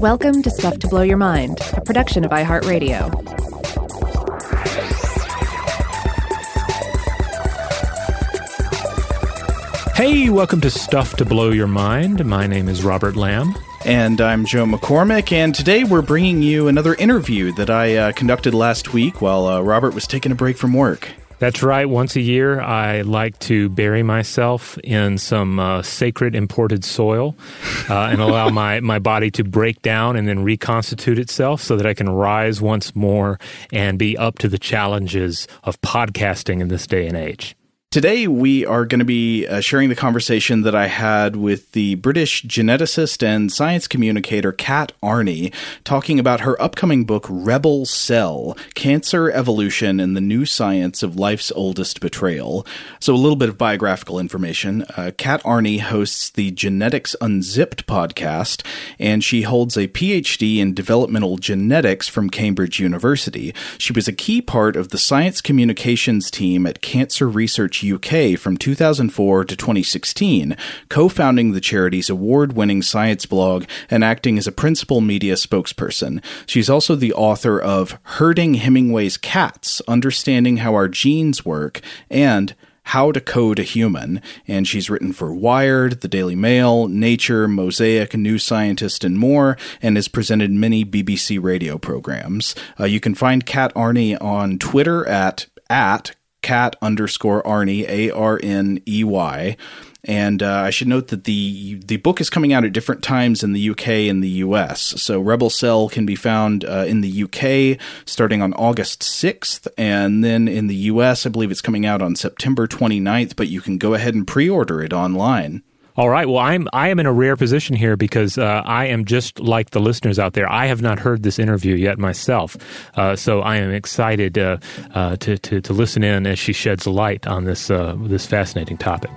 Welcome to Stuff to Blow Your Mind, a production of iHeartRadio. Hey, welcome to Stuff to Blow Your Mind. My name is Robert Lamb. And I'm Joe McCormick, and today we're bringing you another interview that I uh, conducted last week while uh, Robert was taking a break from work. That's right. Once a year, I like to bury myself in some uh, sacred imported soil uh, and allow my, my body to break down and then reconstitute itself so that I can rise once more and be up to the challenges of podcasting in this day and age. Today, we are going to be uh, sharing the conversation that I had with the British geneticist and science communicator Kat Arney, talking about her upcoming book, Rebel Cell Cancer, Evolution, and the New Science of Life's Oldest Betrayal. So, a little bit of biographical information. Uh, Kat Arney hosts the Genetics Unzipped podcast, and she holds a PhD in developmental genetics from Cambridge University. She was a key part of the science communications team at Cancer Research UK from 2004 to 2016, co founding the charity's award winning science blog and acting as a principal media spokesperson. She's also the author of Herding Hemingway's Cats Understanding How Our Genes Work and how to Code a Human, and she's written for Wired, The Daily Mail, Nature, Mosaic, New Scientist, and more, and has presented many BBC radio programs. Uh, you can find Kat Arney on Twitter at at Kat underscore Arney, A R N E Y. And uh, I should note that the the book is coming out at different times in the UK and the US. So Rebel Cell can be found uh, in the UK starting on August 6th, and then in the US, I believe it's coming out on September 29th. But you can go ahead and pre-order it online. All right. Well, I'm I am in a rare position here because uh, I am just like the listeners out there. I have not heard this interview yet myself, uh, so I am excited uh, uh to, to, to listen in as she sheds light on this uh, this fascinating topic.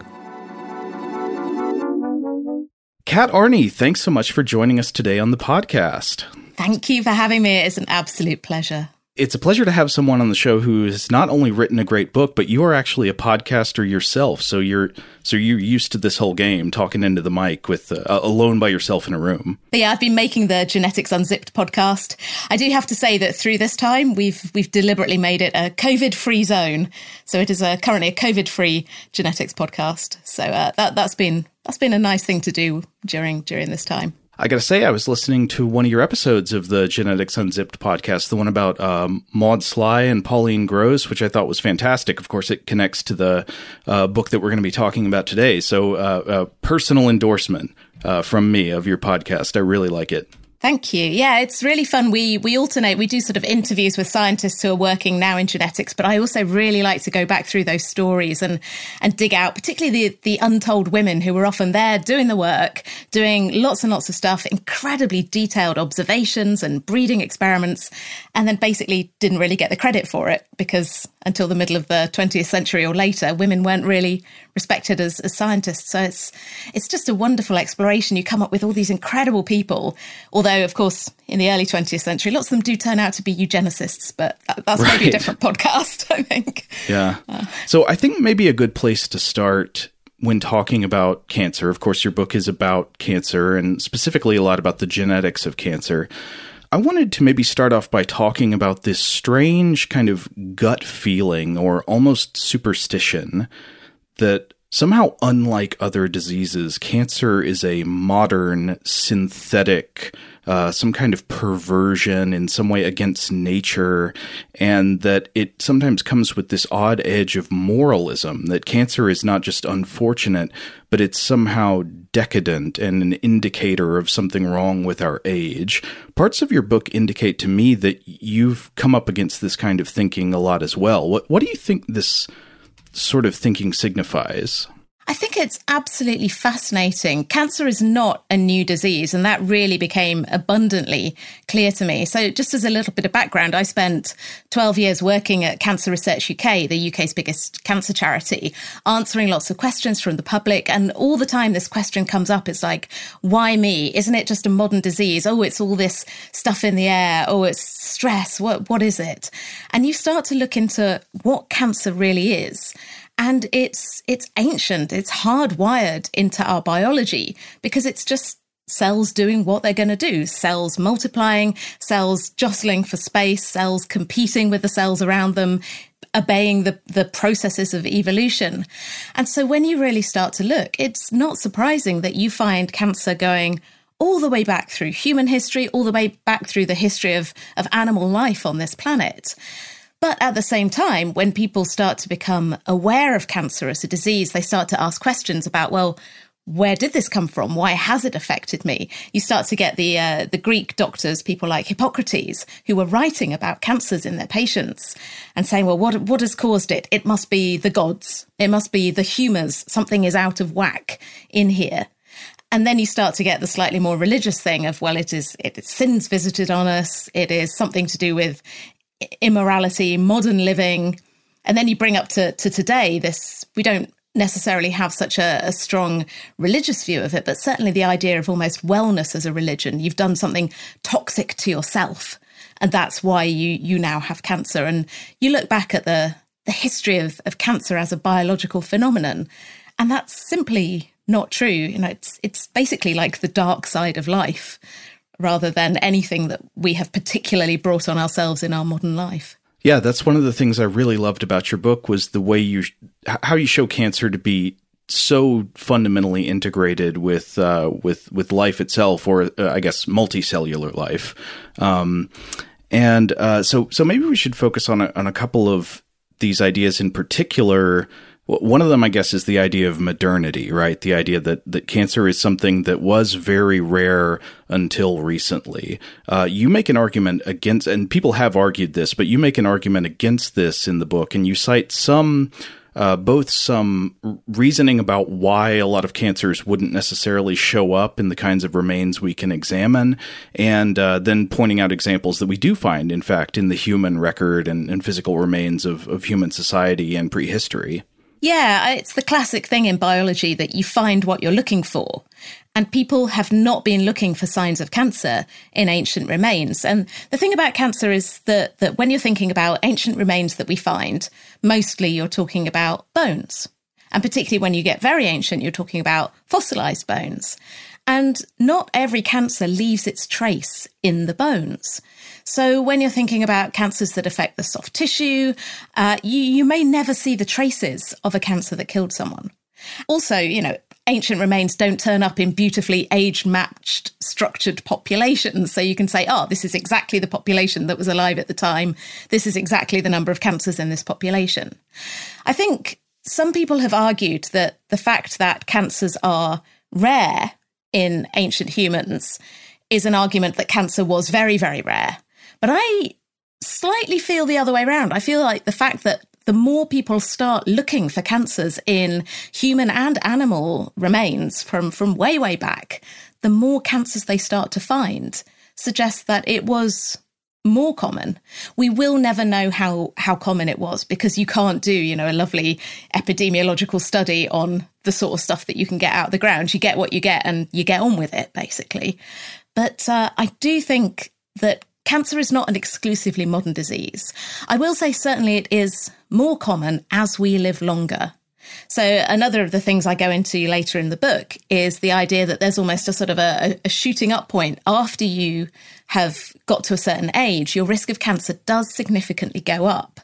Kat Arney, thanks so much for joining us today on the podcast. Thank you for having me. It's an absolute pleasure it's a pleasure to have someone on the show who has not only written a great book, but you are actually a podcaster yourself. So you're so you're used to this whole game, talking into the mic with uh, alone by yourself in a room. Yeah, I've been making the Genetics Unzipped podcast. I do have to say that through this time, we've we've deliberately made it a COVID-free zone. So it is a, currently a COVID-free genetics podcast. So uh, that that's been that's been a nice thing to do during during this time. I got to say, I was listening to one of your episodes of the Genetics Unzipped podcast, the one about um, Maud Slye and Pauline Gross, which I thought was fantastic. Of course, it connects to the uh, book that we're going to be talking about today. So, uh, personal endorsement uh, from me of your podcast. I really like it. Thank you. Yeah, it's really fun. We we alternate. We do sort of interviews with scientists who are working now in genetics, but I also really like to go back through those stories and and dig out, particularly the the untold women who were often there doing the work, doing lots and lots of stuff, incredibly detailed observations and breeding experiments, and then basically didn't really get the credit for it because until the middle of the 20th century or later, women weren't really respected as, as scientists. So it's it's just a wonderful exploration. You come up with all these incredible people, although of course in the early 20th century, lots of them do turn out to be eugenicists, but that, that's right. maybe a different podcast, I think. Yeah. Uh, so I think maybe a good place to start when talking about cancer. Of course, your book is about cancer and specifically a lot about the genetics of cancer. I wanted to maybe start off by talking about this strange kind of gut feeling or almost superstition that somehow, unlike other diseases, cancer is a modern synthetic uh, some kind of perversion in some way against nature, and that it sometimes comes with this odd edge of moralism that cancer is not just unfortunate, but it's somehow decadent and an indicator of something wrong with our age. Parts of your book indicate to me that you've come up against this kind of thinking a lot as well. What, what do you think this sort of thinking signifies? I think it's absolutely fascinating. Cancer is not a new disease, and that really became abundantly clear to me. So, just as a little bit of background, I spent 12 years working at Cancer Research UK, the UK's biggest cancer charity, answering lots of questions from the public. And all the time, this question comes up it's like, why me? Isn't it just a modern disease? Oh, it's all this stuff in the air. Oh, it's stress. What, what is it? And you start to look into what cancer really is. And it's it's ancient, it's hardwired into our biology because it's just cells doing what they're going to do cells multiplying, cells jostling for space, cells competing with the cells around them, obeying the, the processes of evolution. And so when you really start to look, it's not surprising that you find cancer going all the way back through human history, all the way back through the history of, of animal life on this planet. But at the same time, when people start to become aware of cancer as a disease, they start to ask questions about, well, where did this come from? Why has it affected me? You start to get the uh, the Greek doctors, people like Hippocrates, who were writing about cancers in their patients and saying, "Well, what what has caused it? It must be the gods. It must be the humors. Something is out of whack in here." And then you start to get the slightly more religious thing of, well, it is it is sins visited on us. It is something to do with immorality, modern living. And then you bring up to, to today this, we don't necessarily have such a, a, strong religious view of it, but certainly the idea of almost wellness as a religion. You've done something toxic to yourself, and that's why you you now have cancer. And you look back at the the history of, of cancer as a biological phenomenon, and that's simply not true. You know, it's it's basically like the dark side of life rather than anything that we have particularly brought on ourselves in our modern life. Yeah, that's one of the things I really loved about your book was the way you how you show cancer to be so fundamentally integrated with uh, with with life itself, or uh, I guess multicellular life. Um, and uh, so so maybe we should focus on a, on a couple of these ideas in particular one of them, I guess, is the idea of modernity, right? The idea that, that cancer is something that was very rare until recently. Uh, you make an argument against, and people have argued this, but you make an argument against this in the book, and you cite some, uh, both some reasoning about why a lot of cancers wouldn't necessarily show up in the kinds of remains we can examine, and uh, then pointing out examples that we do find, in fact, in the human record and, and physical remains of, of human society and prehistory. Yeah, it's the classic thing in biology that you find what you're looking for. And people have not been looking for signs of cancer in ancient remains. And the thing about cancer is that, that when you're thinking about ancient remains that we find, mostly you're talking about bones. And particularly when you get very ancient, you're talking about fossilized bones. And not every cancer leaves its trace in the bones. So when you're thinking about cancers that affect the soft tissue, uh, you, you may never see the traces of a cancer that killed someone. Also, you know, ancient remains don't turn up in beautifully age matched structured populations. So you can say, oh, this is exactly the population that was alive at the time. This is exactly the number of cancers in this population. I think some people have argued that the fact that cancers are rare in ancient humans is an argument that cancer was very, very rare. But I slightly feel the other way around. I feel like the fact that the more people start looking for cancers in human and animal remains from, from way, way back, the more cancers they start to find suggests that it was more common. We will never know how how common it was because you can't do, you know, a lovely epidemiological study on the sort of stuff that you can get out of the ground. You get what you get and you get on with it, basically. But uh, I do think that Cancer is not an exclusively modern disease. I will say certainly it is more common as we live longer. So, another of the things I go into later in the book is the idea that there's almost a sort of a, a, shooting up point. After you have got to a certain age, your risk of cancer does significantly go up.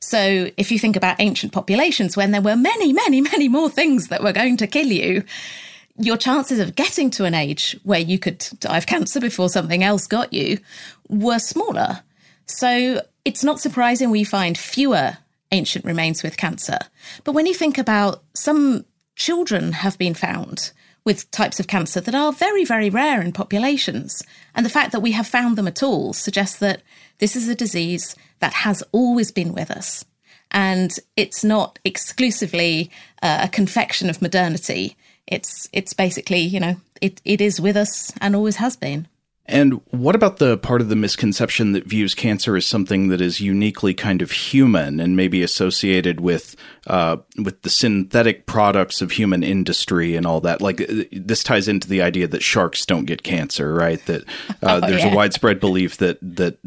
So, if you think about ancient populations when there were many, many, many more things that were going to kill you, your chances of getting to an age where you could die of cancer before something else got you were smaller. So it's not surprising we find fewer ancient remains with cancer. But when you think about some children have been found with types of cancer that are very, very rare in populations. And the fact that we have found them at all suggests that this is a disease that has always been with us. And it's not exclusively uh, a confection of modernity it's it's basically you know it, it is with us and always has been. And what about the part of the misconception that views cancer as something that is uniquely kind of human and maybe associated with uh, with the synthetic products of human industry and all that? Like uh, this ties into the idea that sharks don't get cancer, right? That uh, oh, there's yeah. a widespread belief that that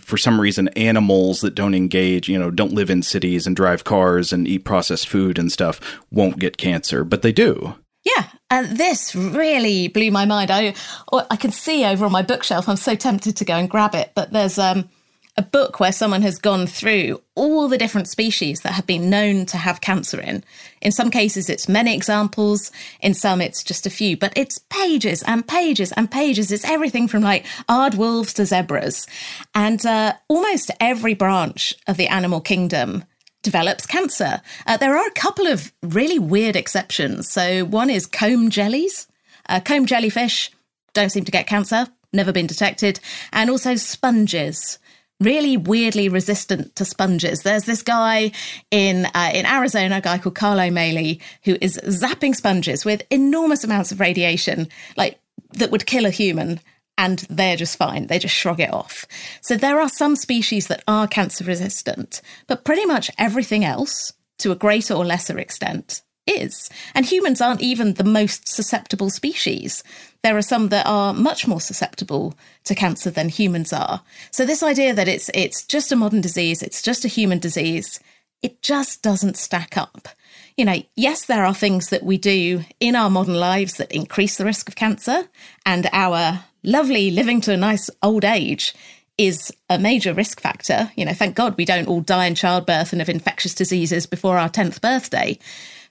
for some reason animals that don't engage, you know, don't live in cities and drive cars and eat processed food and stuff won't get cancer, but they do. Yeah, and this really blew my mind. I I can see over on my bookshelf. I'm so tempted to go and grab it, but there's um, a book where someone has gone through all the different species that have been known to have cancer in. In some cases, it's many examples. In some, it's just a few. But it's pages and pages and pages. It's everything from like aardwolves to zebras, and uh, almost every branch of the animal kingdom develops cancer. Uh, there are a couple of really weird exceptions. So, one is comb jellies. Uh, comb jellyfish don't seem to get cancer, never been detected. And also sponges. Really weirdly resistant to sponges. There's this guy in uh, in Arizona, a guy called Carlo Maley, who is zapping sponges with enormous amounts of radiation, like that would kill a human and they're just fine. They just shrug it off. So there are some species that are cancer resistant, but pretty much everything else, to a greater or lesser extent, is. And humans aren't even the most susceptible species. There are some that are much more susceptible to cancer than humans are. So this idea that it's it's just a modern disease, it's just a human disease, it just doesn't stack up. You know, yes, there are things that we do in our modern lives that increase the risk of cancer, and our lovely living to a nice old age is a major risk factor. You know, thank God we don't all die in childbirth and of infectious diseases before our 10th birthday.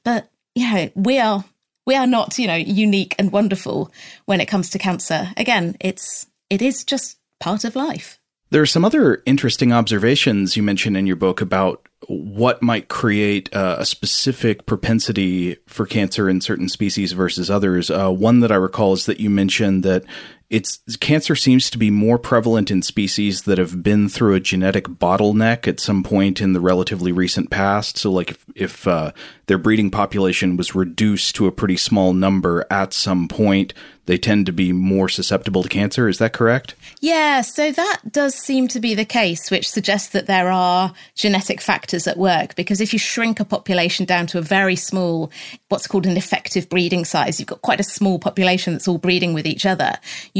But, you know, we are we are not, you know, unique and wonderful when it comes to cancer. Again, it's it is just part of life. There are some other interesting observations you mentioned in your book about what might create a specific propensity for cancer in certain species versus others. Uh, one that I recall is that you mentioned that it's cancer seems to be more prevalent in species that have been through a genetic bottleneck at some point in the relatively recent past. So, like if, if uh, their breeding population was reduced to a pretty small number at some point, they tend to be more susceptible to cancer. Is that correct? Yeah, so that does seem to be the case, which suggests that there are genetic factors at work. Because if you shrink a population down to a very small, what's called an effective breeding size, you've got quite a small population that's all breeding with each other,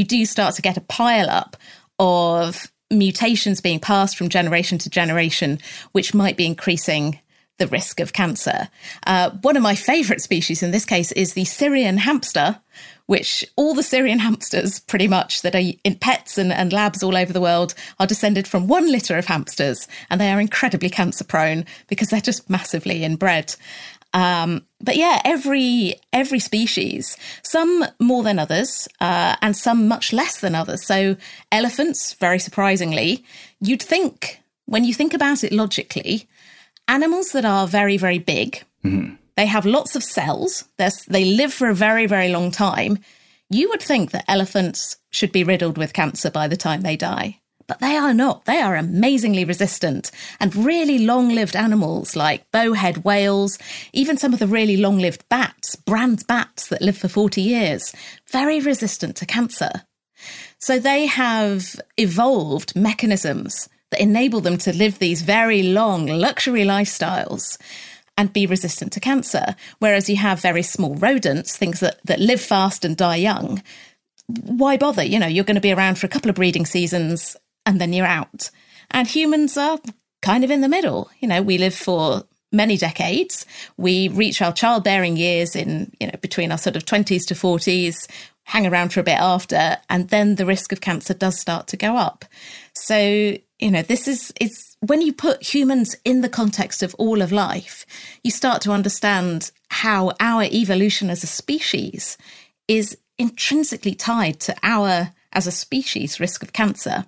do start to get a pile up of mutations being passed from generation to generation, which might be increasing the risk of cancer. Uh, one of my favorite species in this case is the Syrian hamster, which all the Syrian hamsters, pretty much, that are in pets and, and labs all over the world, are descended from one litter of hamsters. And they are incredibly cancer prone because they're just massively inbred. Um, but yeah, every every species, some more than others, uh, and some much less than others. So elephants, very surprisingly, you'd think when you think about it logically, animals that are very, very big, mm-hmm. they have lots of cells, They're, they live for a very, very long time. You would think that elephants should be riddled with cancer by the time they die. But they are not. They are amazingly resistant and really long lived animals like bowhead whales, even some of the really long lived bats, Brandt's bats that live for 40 years, very resistant to cancer. So they have evolved mechanisms that enable them to live these very long luxury lifestyles and be resistant to cancer. Whereas you have very small rodents, things that, that live fast and die young. Why bother? You know, you're going to be around for a couple of breeding seasons and then you're out. And humans are kind of in the middle. You know, we live for many decades. We reach our childbearing years in, you know, between our sort of 20s to 40s, hang around for a bit after, and then the risk of cancer does start to go up. So you know this is it's when you put humans in the context of all of life you start to understand how our evolution as a species is intrinsically tied to our as a species risk of cancer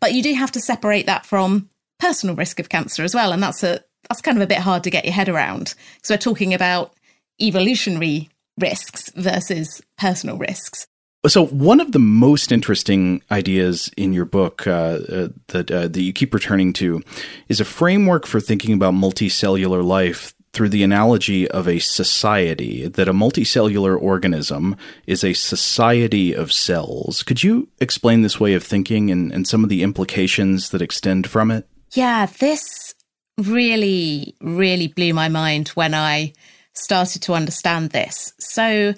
but you do have to separate that from personal risk of cancer as well and that's a that's kind of a bit hard to get your head around. Because we're talking about evolutionary risks versus personal risks. So one of the most interesting ideas in your book uh, uh, that uh, that you keep returning to is a framework for thinking about multicellular life through the analogy of a society, that a multicellular organism is a society of cells. Could you explain this way of thinking and, and some of the implications that extend from it? Yeah, this really, really blew my mind when I started to understand this. So,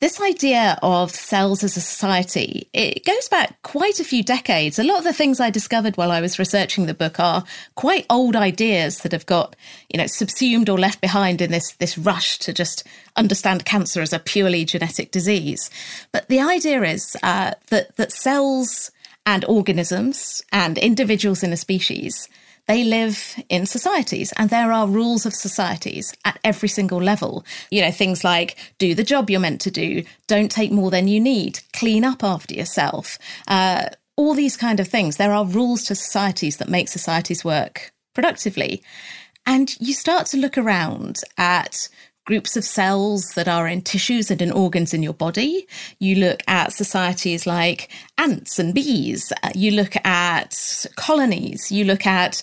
this idea of cells as a society, it goes back quite a few decades. A lot of the things I discovered while I was researching the book are quite old ideas that have got, you know, subsumed or left behind in this this rush to just understand cancer as a purely genetic disease. But the idea is uh, that that cells and organisms and individuals in a species they live in societies and there are rules of societies at every single level. You know, things like do the job you're meant to do, don't take more than you need, clean up after yourself, uh, all these kind of things. There are rules to societies that make societies work productively. And you start to look around at groups of cells that are in tissues and in organs in your body. You look at societies like ants and bees. Uh, you look at colonies. You look at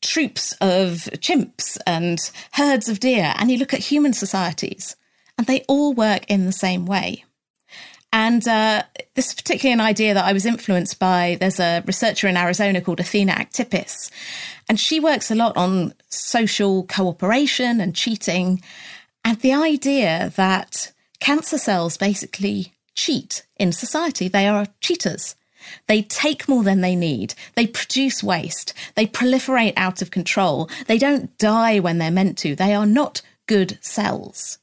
troops of chimps and herds of deer. And you look at human societies. And they all work in the same way. And uh, this is particularly an idea that I was influenced by. There's a researcher in Arizona called Athena Aktipis, and she works a lot on social cooperation and cheating. And the idea that cancer cells basically cheat in society, they are cheaters. They take more than they need. They produce waste. They proliferate out of control. They don't die when they're meant to. They are not good cells.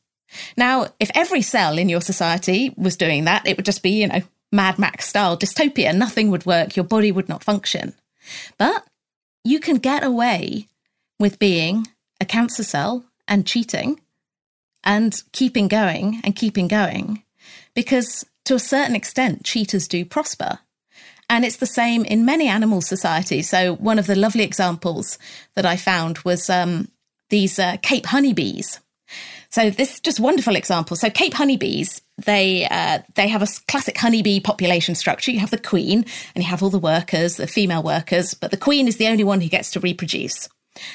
Now, if every cell in your society was doing that, it would just be, you know, Mad Max style dystopia. Nothing would work. Your body would not function. But you can get away with being a cancer cell and cheating and keeping going and keeping going because to a certain extent, cheaters do prosper. And it's the same in many animal societies. So, one of the lovely examples that I found was um, these uh, Cape honeybees. So, this is just wonderful example. So, Cape honeybees, they uh, they have a classic honeybee population structure. You have the queen, and you have all the workers, the female workers, but the queen is the only one who gets to reproduce.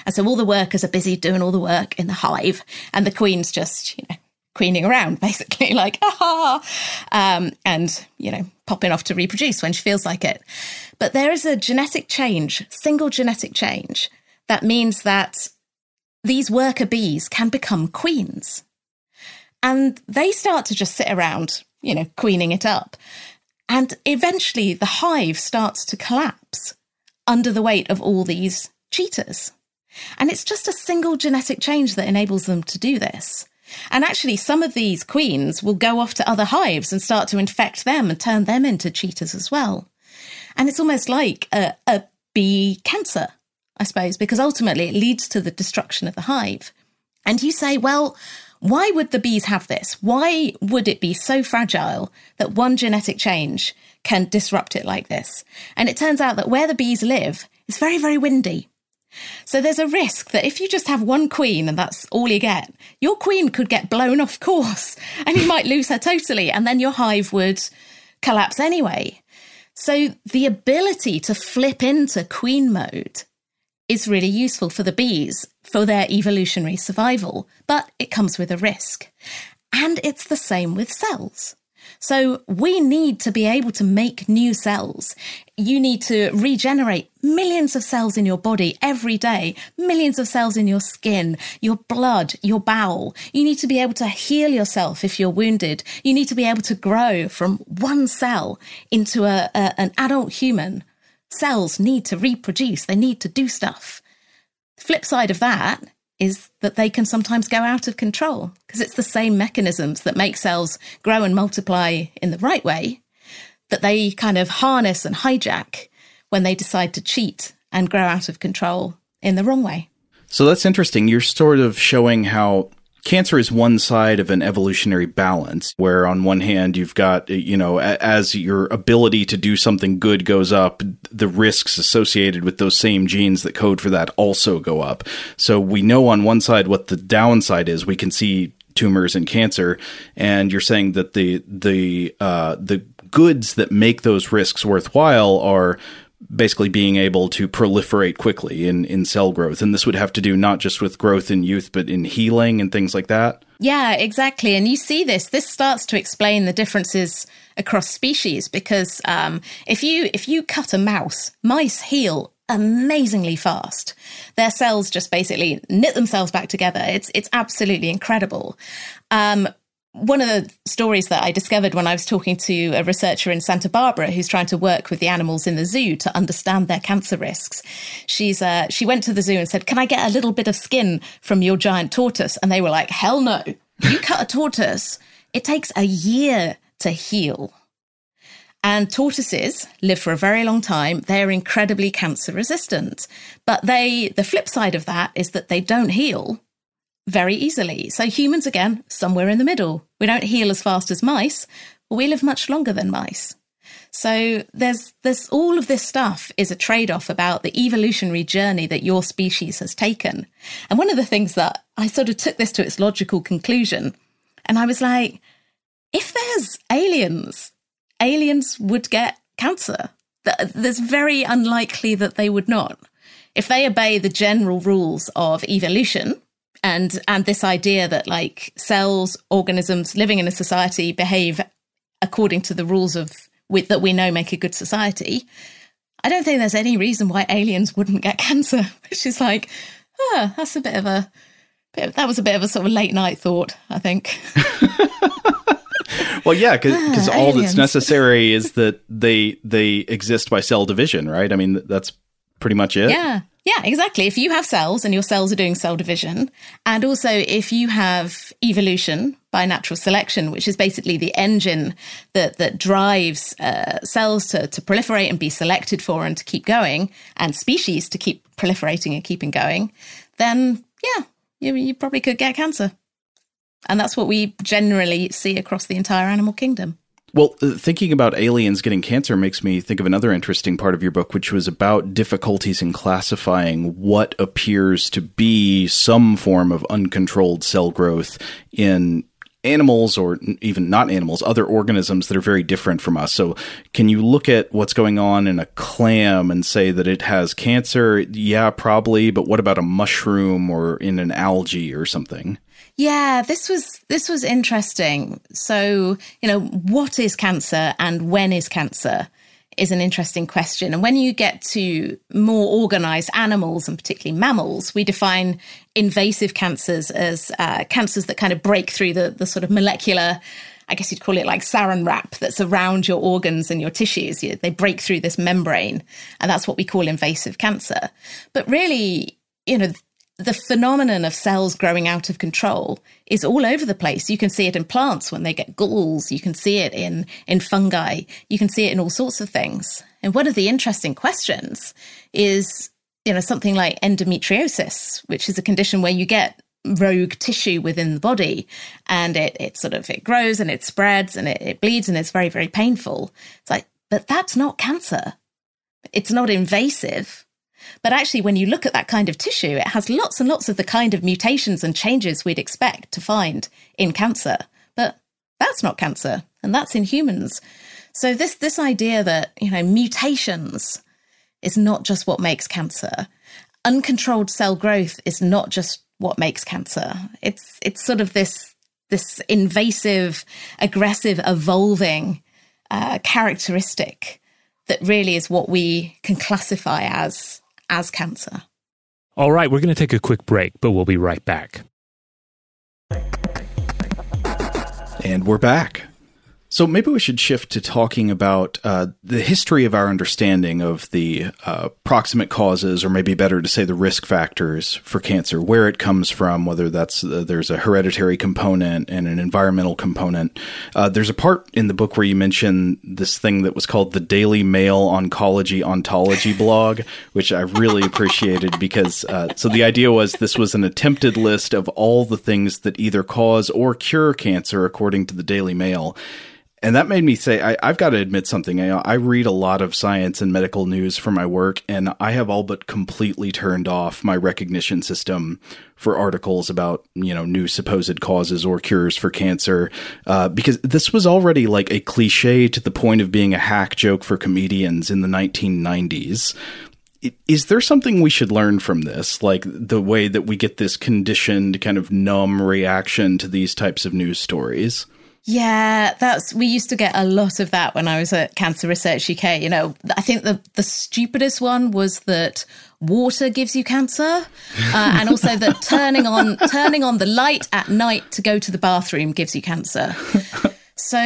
And so all the workers are busy doing all the work in the hive, and the queen's just, you know, queening around, basically, like, ah, um, and, you know, popping off to reproduce when she feels like it. But there is a genetic change, single genetic change, that means that these worker bees can become queens. And they start to just sit around, you know, queening it up. And eventually the hive starts to collapse under the weight of all these cheaters. And it's just a single genetic change that enables them to do this. And actually, some of these queens will go off to other hives and start to infect them and turn them into cheaters as well. And it's almost like a, a bee cancer, I suppose, because ultimately it leads to the destruction of the hive. And you say, well, why would the bees have this? Why would it be so fragile that one genetic change can disrupt it like this? And it turns out that where the bees live is very, very windy. So there's a risk that if you just have one queen and that's all you get, your queen could get blown off course and you might lose her totally, and then your hive would collapse anyway. So the ability to flip into queen mode is really useful for the bees for their evolutionary survival, but it comes with a risk. And it's the same with cells. So we need to be able to make new cells. You need to regenerate millions of cells in your body every day, millions of cells in your skin, your blood, your bowel. You need to be able to heal yourself if you're wounded. You need to be able to grow from one cell into a, a an adult human. Cells need to reproduce. They need to do stuff. Flip side of that is that they can sometimes go out of control because it's the same mechanisms that make cells grow and multiply in the right way that they kind of harness and hijack when they decide to cheat and grow out of control in the wrong way. So that's interesting. You're sort of showing how cancer is one side of an evolutionary balance where on one hand you've got you know as your ability to do something good goes up the risks associated with those same genes that code for that also go up. So we know on one side what the downside is. We can see tumors and cancer and you're saying that the the uh, the goods that make those risks worthwhile are basically being able to proliferate quickly in, in cell growth. And this would have to do not just with growth in youth, but in healing and things like that. Yeah, exactly. And you see this. This starts to explain the differences across species because um, if you if you cut a mouse, mice heal amazingly fast. Their cells just basically knit themselves back together. It's it's absolutely incredible. Um, one of the stories that I discovered when I was talking to a researcher in Santa Barbara who's trying to work with the animals in the zoo to understand their cancer risks. She's uh, she went to the zoo and said, "Can I get a little bit of skin from your giant tortoise?" And they were like, "Hell no! You cut a tortoise, it takes a year to heal." And tortoises live for a very long time. They're incredibly cancer resistant. But they, the flip side of that is that they don't heal very easily. So humans, again, somewhere in the middle. We don't heal as fast as mice, but we live much longer than mice. So there's there's all of this stuff is a trade-off about the evolutionary journey that your species has taken. And one of the things that I sort of took this to its logical conclusion, and I was like, if there's aliens aliens would get cancer. There's very unlikely that they would not. If they obey the general rules of evolution and and this idea that like cells, organisms living in a society behave according to the rules of with, that we know make a good society, I don't think there's any reason why aliens wouldn't get cancer. Which is like, oh, that's a bit of a bit, that was a bit of a sort of late night thought, I think. well, yeah, because ah, all that's necessary is that they they exist by cell division, right? I mean, that's pretty much it. Yeah. Yeah, exactly. If you have cells and your cells are doing cell division, and also if you have evolution by natural selection, which is basically the engine that that drives uh, cells to, to proliferate and be selected for and to keep going, and species to keep proliferating and keeping going, then yeah, you, you probably could get cancer. And that's what we generally see across the entire animal kingdom. Well, uh, thinking about aliens getting cancer makes me think of another interesting part of your book, which was about difficulties in classifying what appears to be some form of uncontrolled cell growth in animals or even not animals, other organisms that are very different from us. So, can you look at what's going on in a clam and say that it has cancer? Yeah, probably, but what about a mushroom or in an algae or something? Yeah, this was this was interesting. So, you know, what is cancer and when is cancer is an interesting question. And when you get to more organized animals and particularly mammals, we define invasive cancers as uh, cancers that kind of break through the the sort of molecular I guess you'd call it like saran wrap that's around your organs and your tissues. They break through this membrane, and that's what we call invasive cancer. But really, you know, the phenomenon of cells growing out of control is all over the place. You can see it in plants when they get galls. You can see it in, in fungi. You can see it in all sorts of things. And one of the interesting questions is, you know, something like endometriosis, which is a condition where you get rogue tissue within the body and it, it sort of, it grows and it spreads and it, it bleeds and it's very, very painful. It's like, but that's not cancer. It's not invasive but actually, when you look at that kind of tissue, it has lots and lots of the kind of mutations and changes we'd expect to find in cancer. But that's not cancer, and that's in humans. So this this idea that you know mutations is not just what makes cancer. Uncontrolled cell growth is not just what makes cancer. It's it's sort of this this invasive, aggressive, evolving uh, characteristic that really is what we can classify as as cancer. All right, we're going to take a quick break, but we'll be right back. And we're back. So maybe we should shift to talking about uh, the history of our understanding of the uh, proximate causes, or maybe better to say the risk factors for cancer, where it comes from, whether that's uh, there's a hereditary component and an environmental component. Uh, there's a part in the book where you mention this thing that was called the Daily Mail Oncology Ontology blog, which I really appreciated because uh, so the idea was this was an attempted list of all the things that either cause or cure cancer according to the Daily Mail And that made me say, I, have got to admit something. I, I, read a lot of science and medical news for my work, and I have all but completely turned off my recognition system for articles about, you know, new supposed causes or cures for cancer, uh, because this was already like a cliche to the point of being a hack joke for comedians in the 1990s. Is there something we should learn from this? Like the way that we get this conditioned, kind of numb reaction to these types of news stories? Yeah, that's we used to get a lot of that when I was at Cancer Research UK. You know, I think the the stupidest one was that water gives you cancer, uh, and also that turning on turning on the light at night to go to the bathroom gives you cancer. So,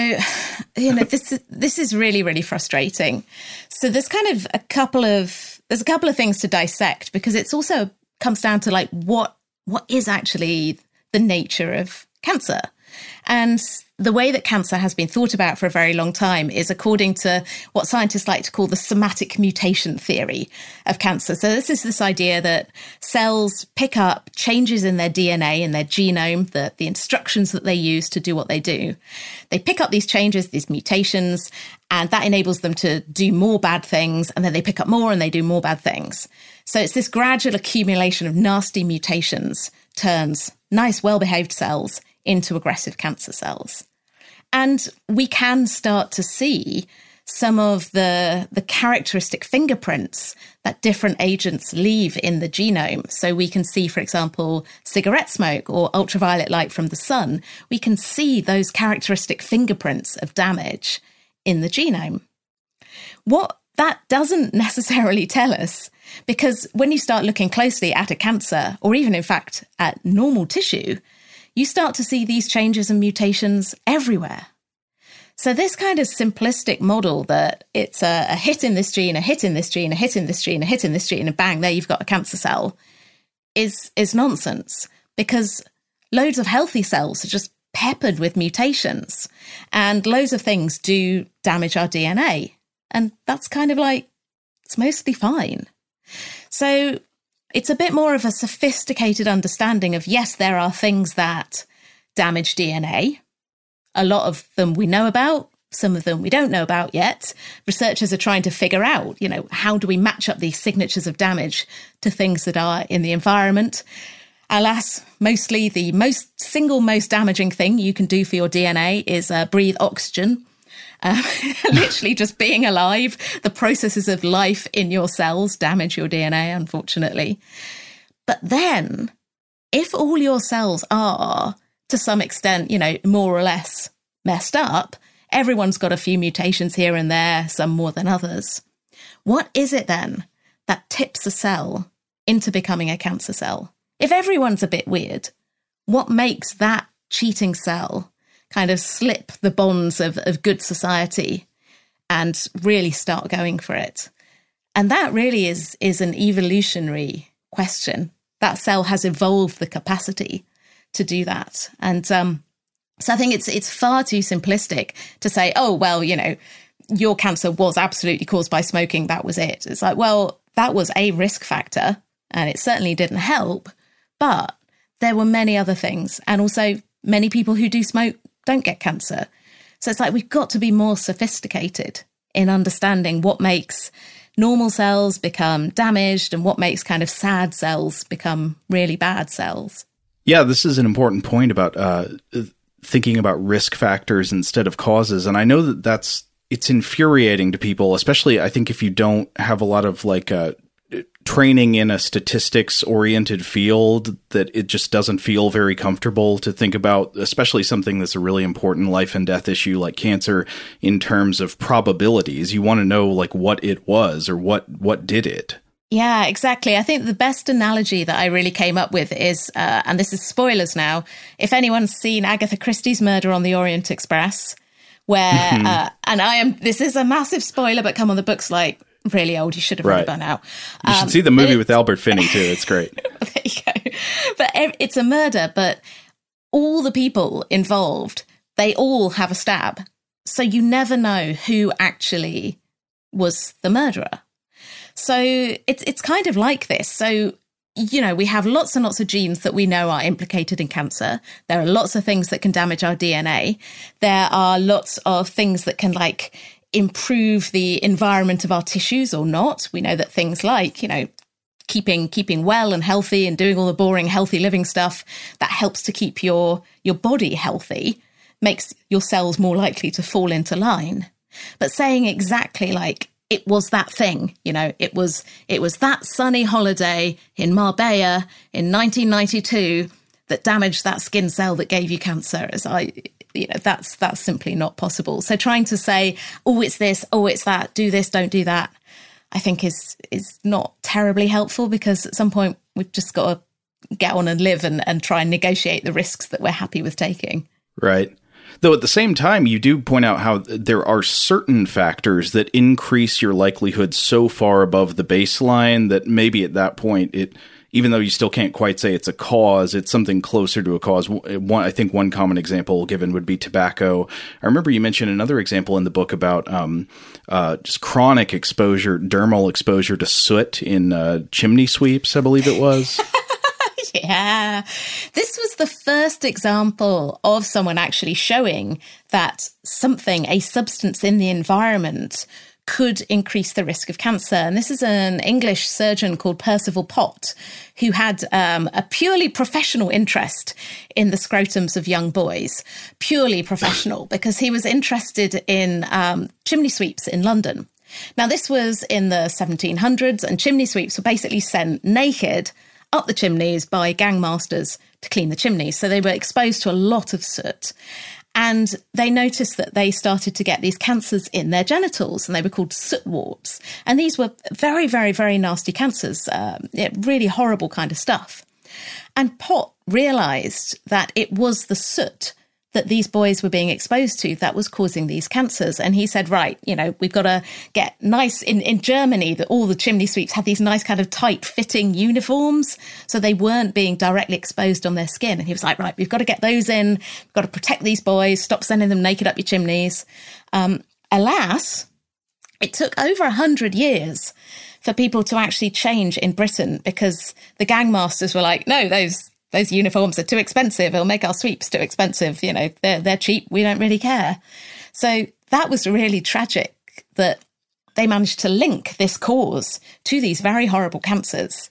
you know, this is this is really really frustrating. So there's kind of a couple of there's a couple of things to dissect because it's also comes down to like what what is actually the nature of cancer. And the way that cancer has been thought about for a very long time is according to what scientists like to call the somatic mutation theory of cancer. So, this is this idea that cells pick up changes in their DNA, in their genome, the, the instructions that they use to do what they do. They pick up these changes, these mutations, and that enables them to do more bad things. And then they pick up more and they do more bad things. So, it's this gradual accumulation of nasty mutations turns nice, well behaved cells into aggressive cancer cells. And we can start to see some of the, the characteristic fingerprints that different agents leave in the genome. So we can see, for example, cigarette smoke or ultraviolet light from the sun. We can see those characteristic fingerprints of damage in the genome. What that doesn't necessarily tell us, because when you start looking closely at a cancer, or even in fact at normal tissue, you start to see these changes and mutations everywhere. So, this kind of simplistic model that it's a, a, hit in this gene, a hit in this gene, a hit in this gene, a hit in this gene, and bang, there you've got a cancer cell is, is nonsense because loads of healthy cells are just peppered with mutations and loads of things do damage our DNA. And that's kind of like, it's mostly fine. So, it's a bit more of a sophisticated understanding of yes, there are things that damage DNA. A lot of them we know about, some of them we don't know about yet. Researchers are trying to figure out, you know, how do we match up these signatures of damage to things that are in the environment? Alas, mostly the most single most damaging thing you can do for your DNA is uh, breathe oxygen um, literally, just being alive, the processes of life in your cells damage your DNA, unfortunately. But then, if all your cells are to some extent, you know, more or less messed up, everyone's got a few mutations here and there, some more than others. What is it then that tips a cell into becoming a cancer cell? If everyone's a bit weird, what makes that cheating cell kind of slip the bonds of, of good society and really start going for it. And that really is is an evolutionary question. That cell has evolved the capacity to do that. And um, so I think it's it's far too simplistic to say, oh well, you know, your cancer was absolutely caused by smoking. That was it. It's like, well, that was a risk factor, and it certainly didn't help. But there were many other things, and also many people who do smoke don't get cancer. So it's like we've got to be more sophisticated in understanding what makes normal cells become damaged and what makes kind of sad cells become really bad cells. Yeah, this is an important point about uh, thinking about risk factors instead of causes. And I know that that's it's infuriating to people, especially I think if you don't have a lot of like uh, training in a statistics oriented field that it just doesn't feel very comfortable to think about, especially something that's a really important life and death issue like cancer in terms of probabilities. You want to know like what it was or what what did it. Yeah, exactly. I think the best analogy that I really came up with is, uh, and this is spoilers now. If anyone's seen Agatha Christie's Murder on the Orient Express, where, mm-hmm. uh, and I am, this is a massive spoiler, but come on, the book's like really old. You should have read right. by now. You um, should see the movie with Albert Finney too. It's great. there you go. But it's a murder, but all the people involved, they all have a stab. So you never know who actually was the murderer. So it's it's kind of like this. So you know, we have lots and lots of genes that we know are implicated in cancer. There are lots of things that can damage our DNA. There are lots of things that can like improve the environment of our tissues or not. We know that things like, you know, keeping keeping well and healthy and doing all the boring healthy living stuff that helps to keep your your body healthy makes your cells more likely to fall into line. But saying exactly like it was that thing, you know, it was it was that sunny holiday in Marbella in 1992 that damaged that skin cell that gave you cancer. As I, you know, that's that's simply not possible. So trying to say, oh, it's this, oh, it's that, do this, don't do that, I think is is not terribly helpful because at some point we've just got to get on and live and, and try and negotiate the risks that we're happy with taking. Right. Though at the same time, you do point out how there are certain factors that increase your likelihood so far above the baseline that maybe at that point it even though you still can't quite say it's a cause, it's something closer to a cause. One, I think one common example given would be tobacco. I remember you mentioned another example in the book about um, uh, just chronic exposure, dermal exposure to soot in uh, chimney sweeps, I believe it was. yeah. This was the first example of someone actually showing that something, a substance in the environment, could increase the risk of cancer. And this is an English surgeon called Percival Pott, who had um, a purely professional interest in the scrotums of young boys, purely professional, because he was interested in um, chimney sweeps in London. Now, this was in the 1700s, and chimney sweeps were basically sent naked up the chimneys by gangmasters to clean the chimneys. So they were exposed to a lot of soot. And they noticed that they started to get these cancers in their genitals, and they were called soot warts. And these were very, very, very nasty cancers, um, really horrible kind of stuff. And Pott realized that it was the soot that these boys were being exposed to that was causing these cancers. And he said, right, you know, we've got to get nice in, in Germany that all the chimney sweeps had these nice kind of tight fitting uniforms. So they weren't being directly exposed on their skin. And he was like, right, we've got to get those in. We've got to protect these boys, stop sending them naked up your chimneys. Um, alas, it took over a hundred years for people to actually change in Britain because the gangmasters were like, no, those those uniforms are too expensive. It'll make our sweeps too expensive. You know, they're, they're cheap. We don't really care. So that was really tragic that they managed to link this cause to these very horrible cancers.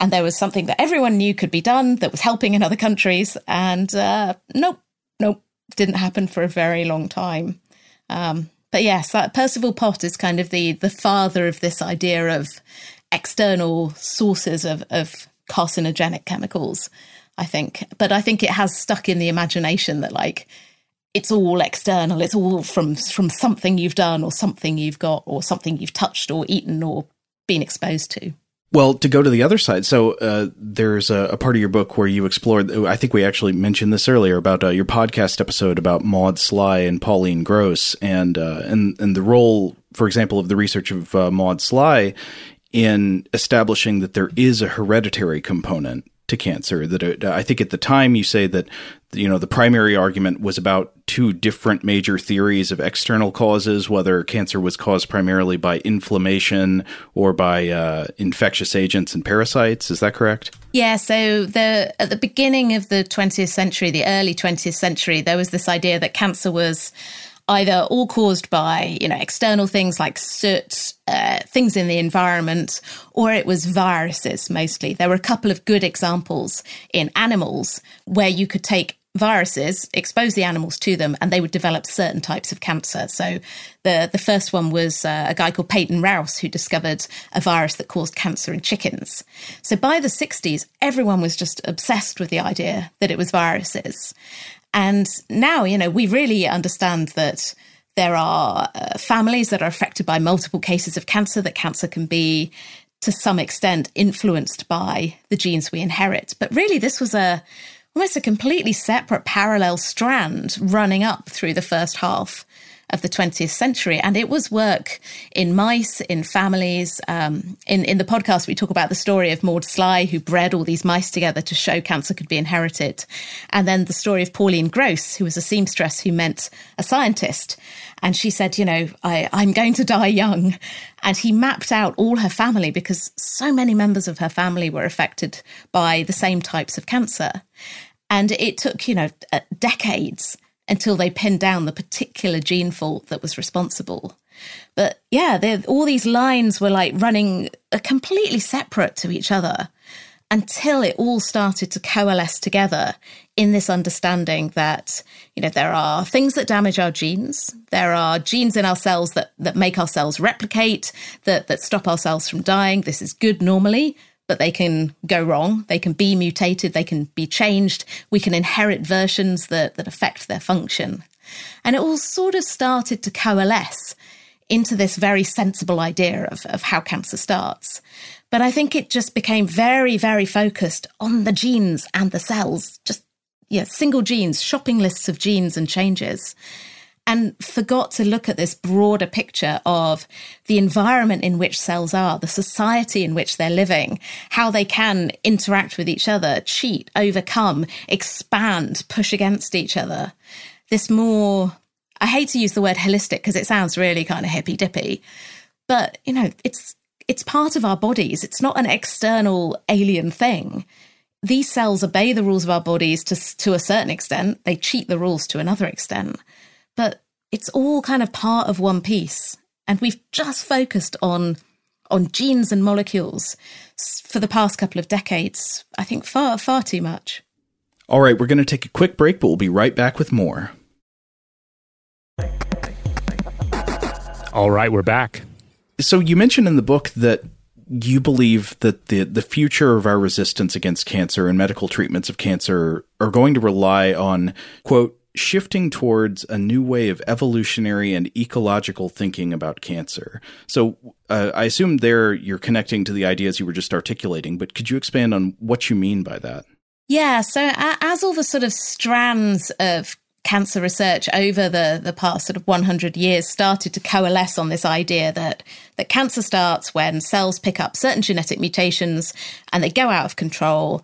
And there was something that everyone knew could be done that was helping in other countries. And uh, nope, nope, didn't happen for a very long time. Um, but yes, that Percival Pott is kind of the the father of this idea of external sources of, of carcinogenic chemicals. I think. But I think it has stuck in the imagination that like it's all external. It's all from from something you've done or something you've got or something you've touched or eaten or been exposed to. Well, to go to the other side, so uh, there's a, a, part of your book where you explored. I think we actually mentioned this earlier about uh, your podcast episode about Maud Slye and Pauline Gross, and uh, and and the role, for example, of the research of uh, Maud Slye in establishing that there is a hereditary component to cancer. That it, I think at the time you say that you know the primary argument was about two different major theories of external causes, whether cancer was caused primarily by inflammation or by uh, infectious agents and parasites. Is that correct? Yeah. So the at the beginning of the 20th century, the early 20th century, there was this idea that cancer was either all caused by you know external things like soot, uh, things in the environment, or it was viruses mostly. There were a couple of good examples in animals where you could take viruses, expose the animals to them, and they would develop certain types of cancer. So the the first one was uh, a guy called Peyton Rous who discovered a virus that caused cancer in chickens. So by the 60s, everyone was just obsessed with the idea that it was viruses. And now, you know, we really understand that there are uh, families that are affected by multiple cases of cancer, that cancer can be to some extent influenced by the genes we inherit. But really, this was a almost a completely separate parallel strand running up through the first half of the 20th century. And it was work in mice, in families. Um, in, in the podcast, we talk about the story of Maud Slye, who bred all these mice together to show cancer could be inherited. And then the story of Pauline Gross, who was a seamstress who meant a scientist. And she said, you know, I, I'm going to die young. And he mapped out all her family because so many members of her family were affected by the same types of cancer. And it took, you know, uh, decades until they pinned down the particular gene fault that was responsible. But yeah, all these lines were like running uh, completely separate to each other until it all started to coalesce together in this understanding that you know there are things that damage our genes there are genes in our cells that that make our cells replicate that that stop our cells from dying this is good normally but they can go wrong. They can be mutated. They can be changed. We can inherit versions that, that affect their function. And it all sort of started to coalesce into this very sensible idea of, of how cancer starts. But I think it just became very, very focused on the genes and the cells, just yeah, single genes, shopping lists of genes and changes and forgot to look at this broader picture of the environment in which cells are, the society in which they're living, how they can interact with each other, cheat, overcome, expand, push against each other. This more, I hate to use the word holistic because it sounds really kind of hippy dippy, but you know, it's it's part of our bodies. It's not an external alien thing. These cells obey the rules of our bodies to to a certain extent. They cheat the rules to another extent but it's all kind of part of one piece. And we've just focused on on genes and molecules for the past couple of decades. I think far, far too much. All right, we're going to take a quick break, but we'll be right back with more. All right, we're back. So you mentioned in the book that you believe that the the future of our resistance against cancer and medical treatments of cancer are going to rely on quote shifting towards a new way of evolutionary and ecological thinking about cancer. So uh, I assume there you're connecting to the ideas you were just articulating, but could you expand on what you mean by that? Yeah, so as all the sort of strands of cancer research over the, the past sort of 100 years started to coalesce on this idea that, that cancer starts when cells pick up certain genetic mutations and they go out of control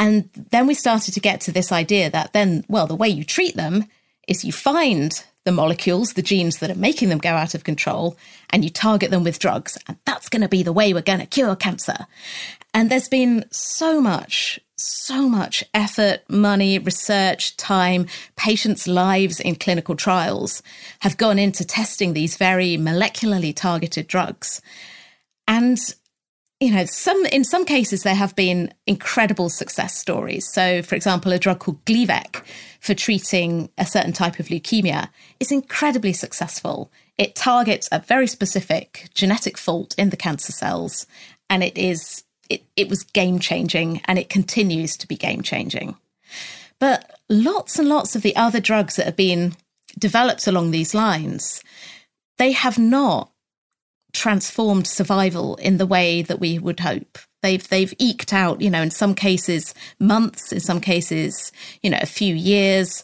and then we started to get to this idea that then, well, the way you treat them is you find the molecules, the genes that are making them go out of control, and you target them with drugs. And that's going to be the way we're going to cure cancer. And there's been so much, so much effort, money, research, time, patients' lives in clinical trials have gone into testing these very molecularly targeted drugs. And you know, some in some cases there have been incredible success stories. So, for example, a drug called Gleevec for treating a certain type of leukemia is incredibly successful. It targets a very specific genetic fault in the cancer cells, and it is it, it was game changing, and it continues to be game changing. But lots and lots of the other drugs that have been developed along these lines, they have not transformed survival in the way that we would hope. They've they've eked out, you know, in some cases months, in some cases, you know, a few years.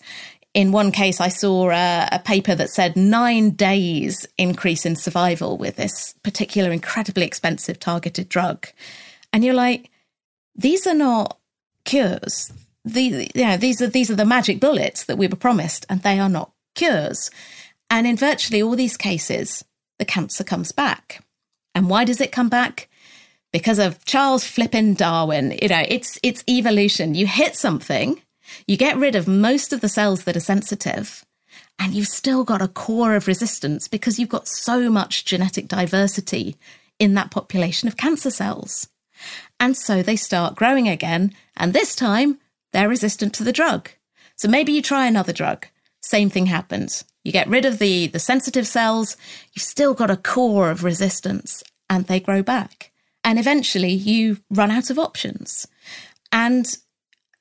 In one case, I saw a, a paper that said nine days increase in survival with this particular incredibly expensive targeted drug, and you're like, these are not cures. The, you know, these are these are the magic bullets that we were promised, and they are not cures. And in virtually all these cases, the cancer comes back. And why does it come back? Because of Charles Flippin Darwin. You know, it's it's evolution. You hit something, you get rid of most of the cells that are sensitive, and you've still got a core of resistance because you've got so much genetic diversity in that population of cancer cells. And so they start growing again, and this time they're resistant to the drug. So maybe you try another drug. Same thing happens. You get rid of the, the sensitive cells, you've still got a core of resistance, and they grow back. And eventually you run out of options. And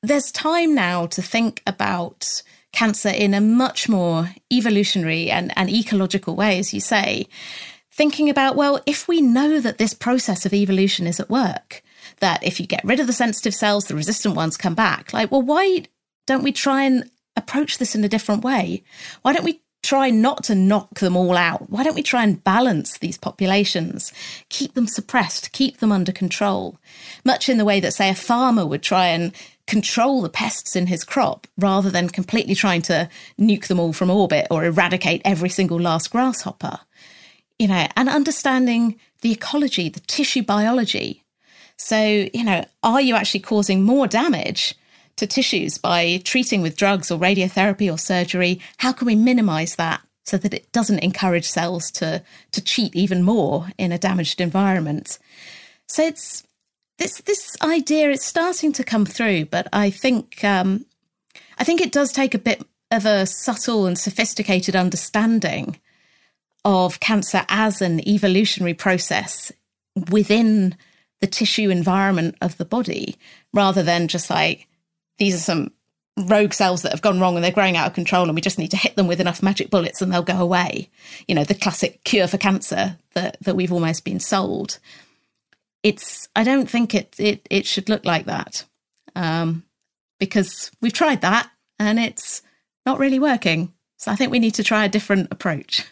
there's time now to think about cancer in a much more evolutionary and, and ecological way, as you say. Thinking about, well, if we know that this process of evolution is at work, that if you get rid of the sensitive cells, the resistant ones come back, like, well, why don't we try and approach this in a different way? Why don't we try not to knock them all out? Why don't we try and balance these populations, keep them suppressed, keep them under control? Much in the way that, say, a farmer would try and control the pests in his crop rather than completely trying to nuke them all from orbit or eradicate every single last grasshopper. You know, and understanding the ecology, the tissue biology. So, you know, are you actually causing more damage to tissues by treating with drugs or radiotherapy or surgery? How can we minimize that so that it doesn't encourage cells to, to cheat even more in a damaged environment? So it's this this idea is starting to come through, but I think um, I think it does take a bit of a subtle and sophisticated understanding of cancer as an evolutionary process within the tissue environment of the body, rather than just like these are some rogue cells that have gone wrong and they're growing out of control and we just need to hit them with enough magic bullets and they'll go away. You know, the classic cure for cancer that, that we've almost been sold it's I don't think it it it should look like that um, because we've tried that and it's not really working. So I think we need to try a different approach.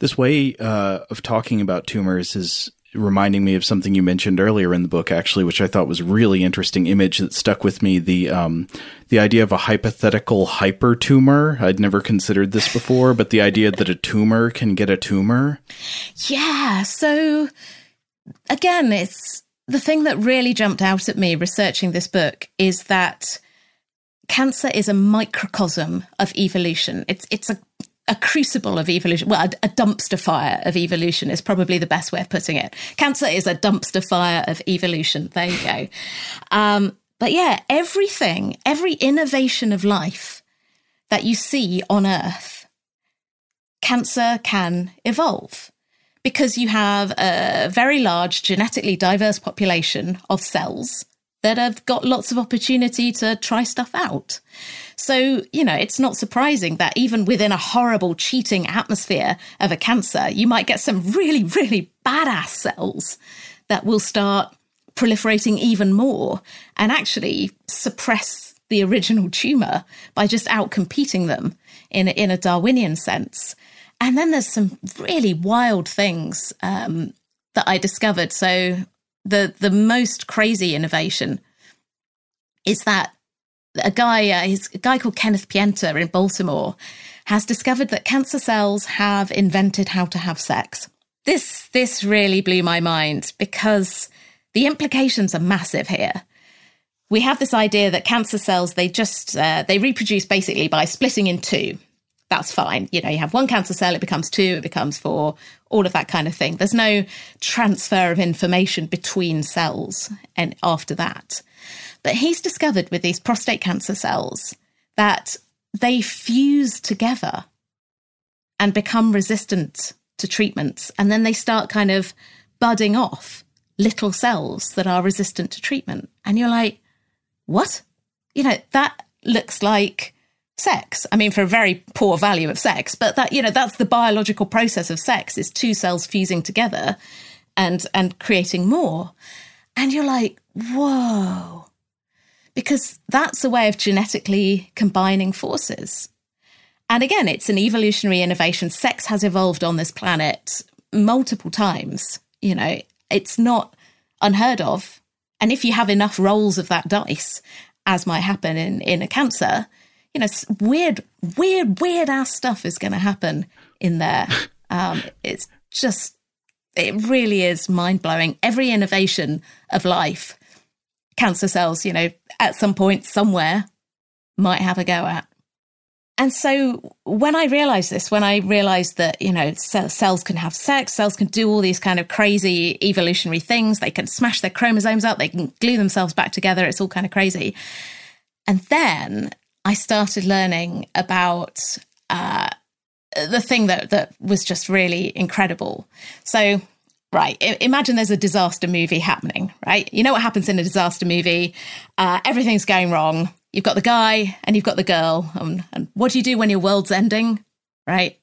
This way uh, of talking about tumors is reminding me of something you mentioned earlier in the book, actually, which I thought was really interesting image that stuck with me. The um, the idea of a hypothetical hypertumor. I'd never considered this before, but the idea that a tumor can get a tumor. Yeah. So again, it's the thing that really jumped out at me researching this book is that cancer is a microcosm of evolution. It's it's a a crucible of evolution. Well, a, a, dumpster fire of evolution is probably the best way of putting it. Cancer is a dumpster fire of evolution. There you go. Um, but yeah, everything, every innovation of life that you see on Earth, cancer can evolve because you have a very large genetically diverse population of cells that have got lots of opportunity to try stuff out. So, you know, it's not surprising that even within a horrible cheating atmosphere of a cancer, you might get some really, really badass cells that will start proliferating even more and actually suppress the original tumor by just outcompeting them in, in a Darwinian sense. And then there's some really wild things um, that I discovered. So the the most crazy innovation is that a guy, uh, he's a guy called Kenneth Pienta in Baltimore, has discovered that cancer cells have invented how to have sex. This this really blew my mind because the implications are massive here. We have this idea that cancer cells they just uh, they reproduce basically by splitting in two that's fine. You know, you have one cancer cell, it becomes two, it becomes four, all of that kind of thing. There's no transfer of information between cells and after that. But he's discovered with these prostate cancer cells that they fuse together and become resistant to treatments. And then they start kind of budding off little cells that are resistant to treatment. And you're like, what? You know, that looks like sex. I mean, for a very poor value of sex, but that, you know, that's the biological process of sex is two cells fusing together and, and creating more. And you're like, whoa, because that's a way of genetically combining forces. And again, it's an evolutionary innovation. Sex has evolved on this planet multiple times. You know, it's not unheard of. And if you have enough rolls of that dice, as might happen in, in a cancer, you know, weird, weird, weird ass stuff is going to happen in there. Um, it's just, it really is mind blowing. Every innovation of life, cancer cells, you know, at some point, somewhere, might have a go at. And so when I realized this, when I realized that, you know, cells can have sex, cells can do all these kind of crazy evolutionary things, they can smash their chromosomes up, they can glue themselves back together, it's all kind of crazy. And then I started learning about uh, the thing that that was just really incredible. So, right, imagine there's a disaster movie happening. Right, you know what happens in a disaster movie? Uh, everything's going wrong. You've got the guy and you've got the girl. And, and what do you do when your world's ending? Right,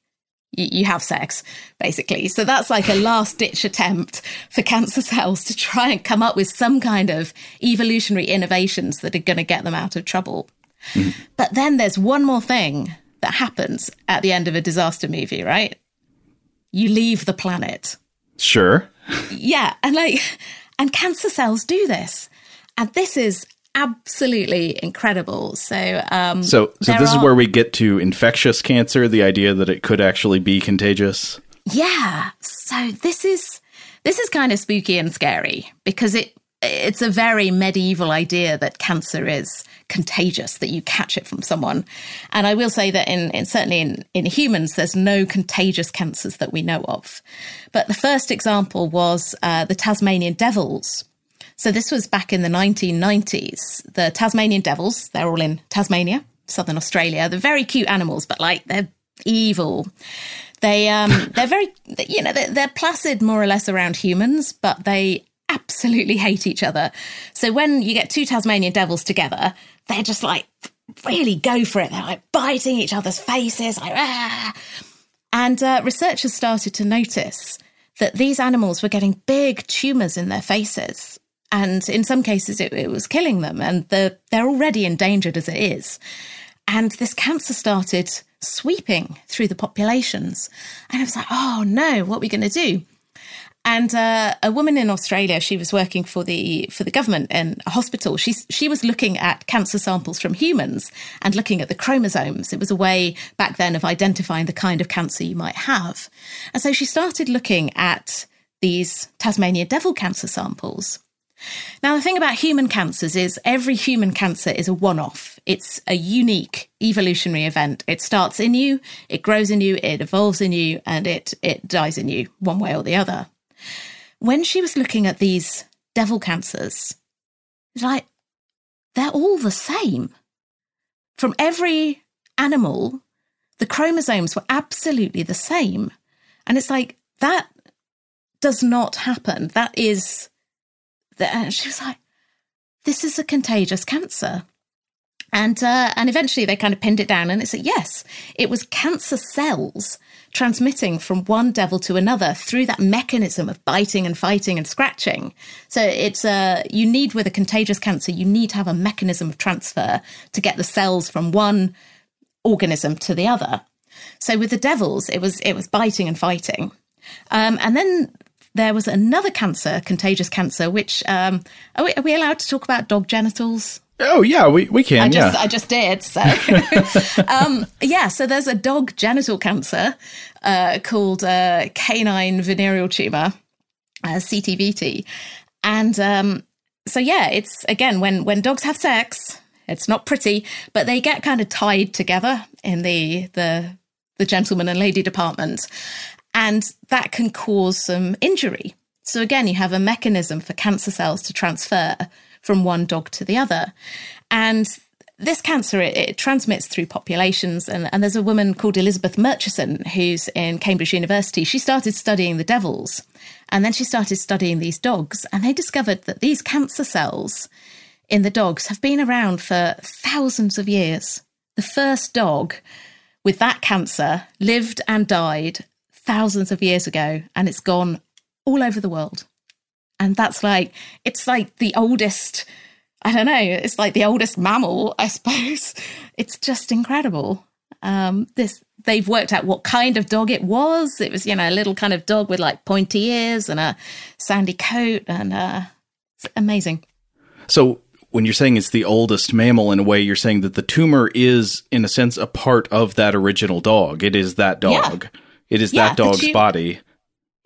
you, have sex, basically. So that's like a last ditch attempt for cancer cells to try and come up with some kind of evolutionary innovations that are going to get them out of trouble. Mm. But then there's one more thing that happens at the end of a disaster movie, right? You leave the planet. Sure. yeah, and like and cancer cells do this. And this is absolutely incredible. So, um, so, so this are, is where we get to infectious cancer. The idea that it could actually be contagious. Yeah. So this is this is kind of spooky and scary because it it's a very medieval idea that cancer is contagious, that you catch it from someone. And I will say that in, in certainly in, in humans, there's no contagious cancers that we know of. But the first example was uh, the Tasmanian devils. So this was back in the 1990s. The Tasmanian devils, they're all in Tasmania, southern Australia. They're very cute animals, but like they're evil. They um they're very you know they're, they're placid more or less around humans, but they absolutely hate each other. So when you get two Tasmanian devils together, they're just like really go for it. They're like biting each other's faces, like ah. And uh, researchers started to notice that these animals were getting big tumors in their faces and in some cases, it, it was killing them. And the, they're already endangered as it is. And this cancer started sweeping through the populations. And I was like, oh no, what are we going to do? And uh, a woman in Australia, she was working for the for the government in a hospital. She she was looking at cancer samples from humans and looking at the chromosomes. It was a way back then of identifying the kind of cancer you might have. And so she started looking at these Tasmania devil cancer samples. Now, the thing about human cancers is every human cancer is a one off. It's a unique evolutionary event. It starts in you, it grows in you, it evolves in you, and it, it dies in you, one way or the other. When she was looking at these devil cancers, it's like they're all the same. From every animal, the chromosomes were absolutely the same. And it's like that does not happen. That is and she was like, this is a contagious cancer. And uh, and eventually they kind of pinned it down, and it's like yes, it was cancer cells transmitting from one devil to another through that mechanism of biting and fighting and scratching. So it's uh, you need with a contagious cancer, you need to have a mechanism of transfer to get the cells from one organism to the other. So with the devils, it was it was biting and fighting, um, and then there was another cancer, contagious cancer, which um, are, we, are we allowed to talk about dog genitals? Oh yeah, we, we can. I just yeah. I just did. So um, yeah, so there's a dog genital cancer uh, called uh, canine venereal tumor, uh, CTVT, and um, so yeah, it's again when when dogs have sex, it's not pretty, but they get kind of tied together in the the the gentleman and lady department, and that can cause some injury. So, again, you have a mechanism for cancer cells to transfer from one dog to the other. And this cancer, it, it transmits through populations. And, and, there's a woman called Elizabeth Murchison who's in Cambridge University. She started studying the devils and then she started studying these dogs. And they discovered that these cancer cells in the dogs have been around for thousands of years. The first dog with that cancer lived and died thousands of years ago and it's gone all over the world. And that's like, it's like the oldest, I don't know, it's like the oldest mammal, I suppose. It's just incredible. Um, this, they've worked out what kind of dog it was. It was, you know, a little kind of dog with like pointy ears and a sandy coat and uh, it's amazing. So when you're saying it's the oldest mammal in a way, you're saying that the tumor is, in a sense, a part of that original dog. It is that dog. Yeah. It is yeah, that dog's tum- body.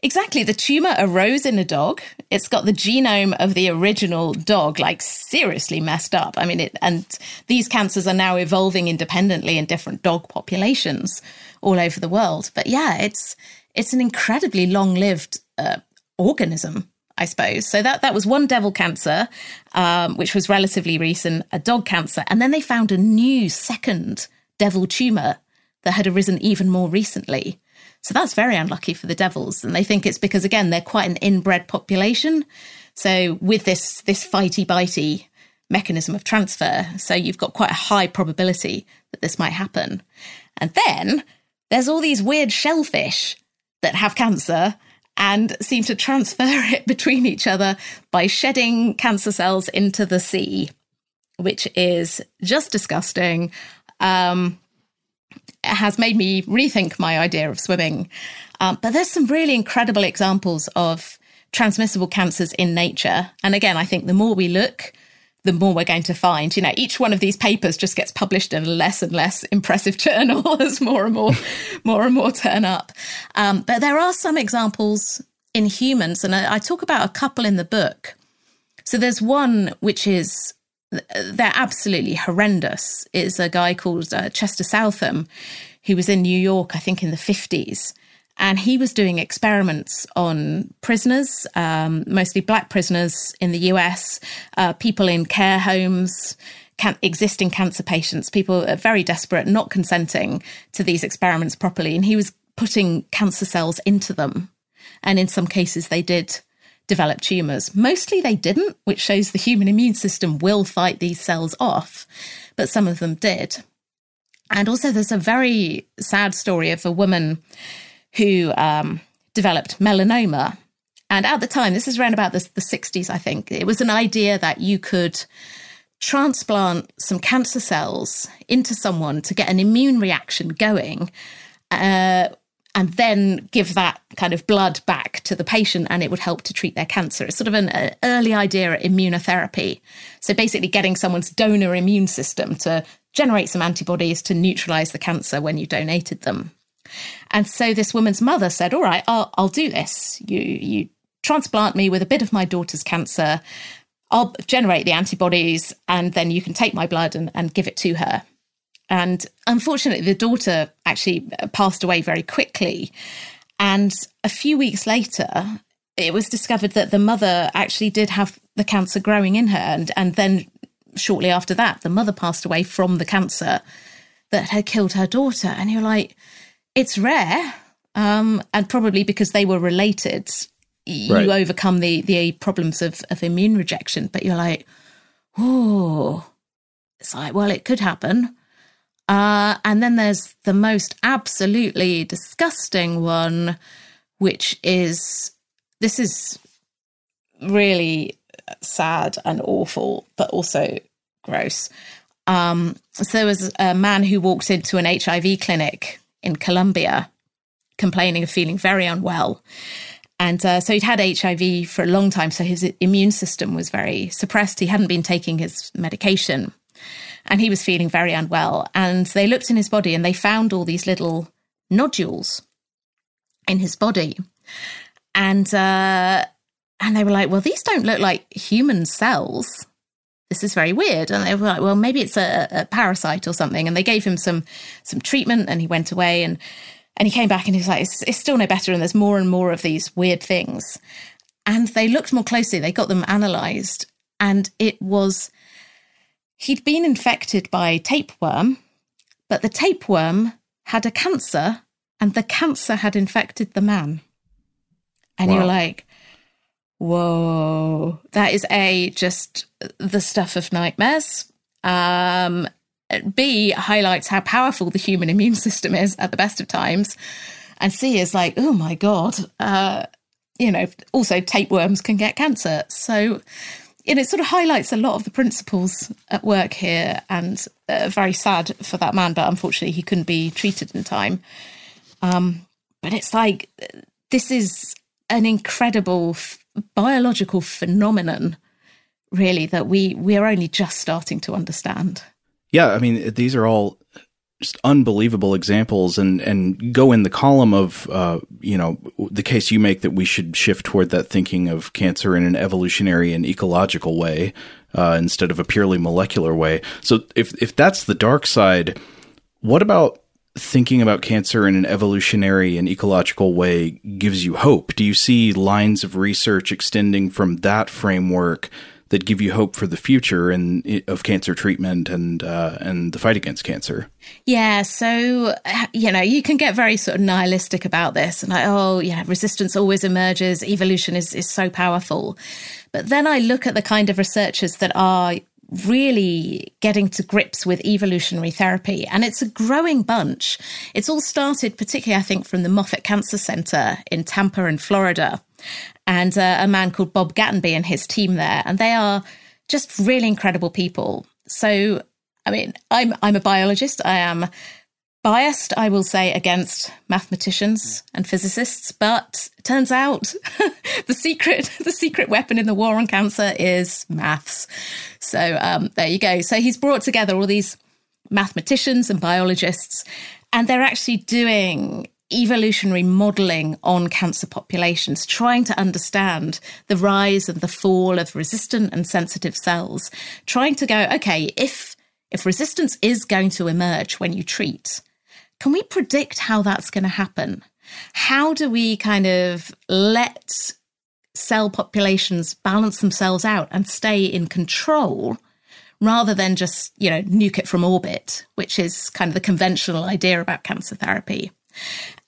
Exactly. The tumor arose in a dog. It's got the genome of the original dog, like seriously messed up. I mean, it, and these cancers are now evolving independently in different dog populations all over the world. But yeah, it's it's an incredibly long-lived uh, organism, I suppose. So that that was one devil cancer, um, which was relatively recent, a dog cancer, and then they found a new second devil tumor that had arisen even more recently. So that's very unlucky for the Devils. And they think it's because, again, they're quite an inbred population. So with this, this fighty bitey mechanism of transfer, so you've got quite a high probability that this might happen. And then there's all these weird shellfish that have cancer and seem to transfer it between each other by shedding cancer cells into the sea, which is just disgusting. Um, has made me rethink my idea of swimming. Um, but there's some really incredible examples of transmissible cancers in nature. And again, I think the more we look, the more we're going to find. You know, each one of these papers just gets published in a less and less impressive journal as more and more, more and more turn up. Um, but there are some examples in humans, and I, I talk about a couple in the book. So there's one which is they're absolutely horrendous. Is a guy called uh, Chester Southam, who was in New York, I think, in the 50s. And he was doing experiments on prisoners, um, mostly black prisoners in the US, uh, people in care homes, can- existing cancer patients, people very desperate, not consenting to these experiments properly. And he was putting cancer cells into them. And in some cases, they did develop tumors. Mostly they didn't, which shows the human immune system will fight these cells off, but some of them did. And also, there's a very sad story of a woman who um, developed melanoma. And at the time, this is around about the, the 60s, I think, it was an idea that you could transplant some cancer cells into someone to get an immune reaction going. Uh, and then give that kind of blood back to the patient and it would help to treat their cancer. It's sort of an uh, early idea at immunotherapy. So basically getting someone's donor immune system to generate some antibodies to neutralize the cancer when you donated them. And so this woman's mother said, "All right, I'll, I'll do this. You you transplant me with a bit of my daughter's cancer. I'll generate the antibodies, and then you can take my blood and, and give it to her." And unfortunately, the daughter actually passed away very quickly. And a few weeks later, it was discovered that the mother actually did have the cancer growing in her. And, and then shortly after that, the mother passed away from the cancer that had killed her daughter. And you're like, it's rare, um, and probably because they were related, you right. overcome the the problems of of immune rejection. But you're like, oh, it's like, well, it could happen. Uh, and then there's the most absolutely disgusting one, which is this is really sad and awful, but also gross. Um, so there was a man who walked into an HIV clinic in Colombia, complaining of feeling very unwell. And uh, so he'd had HIV for a long time, so his immune system was very suppressed. He hadn't been taking his medication and he was feeling very unwell. And they looked in his body and they found all these little nodules in his body. And, uh, and they were like, well, these don't look like human cells this is very weird. And they were like, well, maybe it's a, a, parasite or something. And they gave him some some treatment, and he went away. And and he came back, and he was like, it's, it's still no better. And there's more and more of these weird things. And they looked more closely. They got them analysed, and it was he'd been infected by tapeworm, but the tapeworm had a cancer, and the cancer had infected the man. And wow. you're like, Whoa, that is A, just the stuff of nightmares. Um, B, highlights how powerful the human immune system is at the best of times. And C is like, oh my God, uh, you know, also tapeworms can get cancer. So, know, it sort of highlights a lot of the principles at work here and uh, very sad for that man, but unfortunately he couldn't be treated in time. Um, but it's like, this is an incredible biological phenomenon, really, that we we are only just starting to understand. Yeah, I mean, these are all just unbelievable examples and and go in the column of uh, you know the case you make that we should shift toward that thinking of cancer in an evolutionary and ecological way uh, instead of a purely molecular way. So if if that's the dark side, what about thinking about cancer in an evolutionary and ecological way gives you hope? Do you see lines of research extending from that framework that give you hope for the future and of cancer treatment and uh, and the fight against cancer? Yeah, so you know you can get very sort of nihilistic about this and like, oh yeah, resistance always emerges. Evolution is is so powerful, but then I look at the kind of researchers that are really getting to grips with evolutionary therapy. And it's a growing bunch. It's all started, particularly, I think, from the Moffitt Cancer Center in Tampa in Florida, and uh, a man called Bob Gatenby and his team there. And they are just really incredible people. So, I mean, I'm I'm a biologist. I am biased, I will say, against mathematicians and physicists, but turns out the secret the secret weapon in the war on cancer is maths. So um, there you go. So he's brought together all these mathematicians and biologists, and they're actually doing evolutionary modeling on cancer populations, trying to understand the rise and the fall of resistant and sensitive cells, trying to go, okay, if if resistance is going to emerge when you treat, can we predict how that's going to happen? How do we kind of let cell populations balance themselves out and stay in control rather than just, you know, nuke it from orbit, which is kind of the conventional idea about cancer therapy.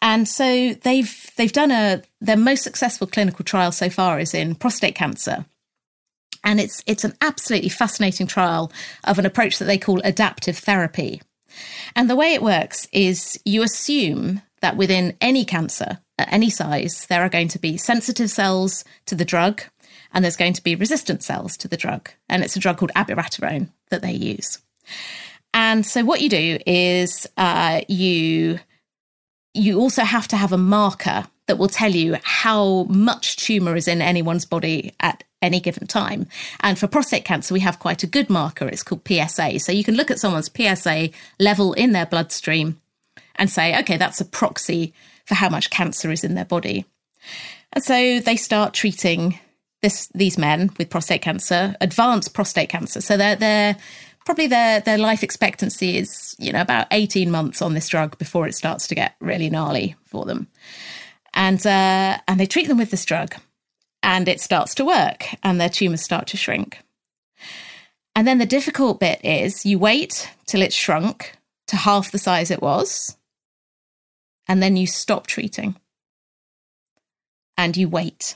And so they've they've done a their most successful clinical trial so far is in prostate cancer. And it's it's an absolutely fascinating trial of an approach that they call adaptive therapy. And the way it works is you assume that within any cancer at any size, there are going to be sensitive cells to the drug and there's going to be resistant cells to the drug. And it's a drug called abiraterone that they use. And so what you do is uh, you you also have to have a marker that will tell you how much tumor is in anyone's body at any given time. And for prostate cancer, we have quite a good marker. It's called PSA. So you can look at someone's PSA level in their bloodstream and say, okay, that's a proxy for how much cancer is in their body. And so they start treating this these men with prostate cancer, advanced prostate cancer. So they're they're probably their their life expectancy is you know about 18 months on this drug before it starts to get really gnarly for them and uh, and they treat them with this drug and it starts to work and their tumors start to shrink. And then the difficult bit is you wait till it's shrunk to half the size it was, and then you stop treating and you wait.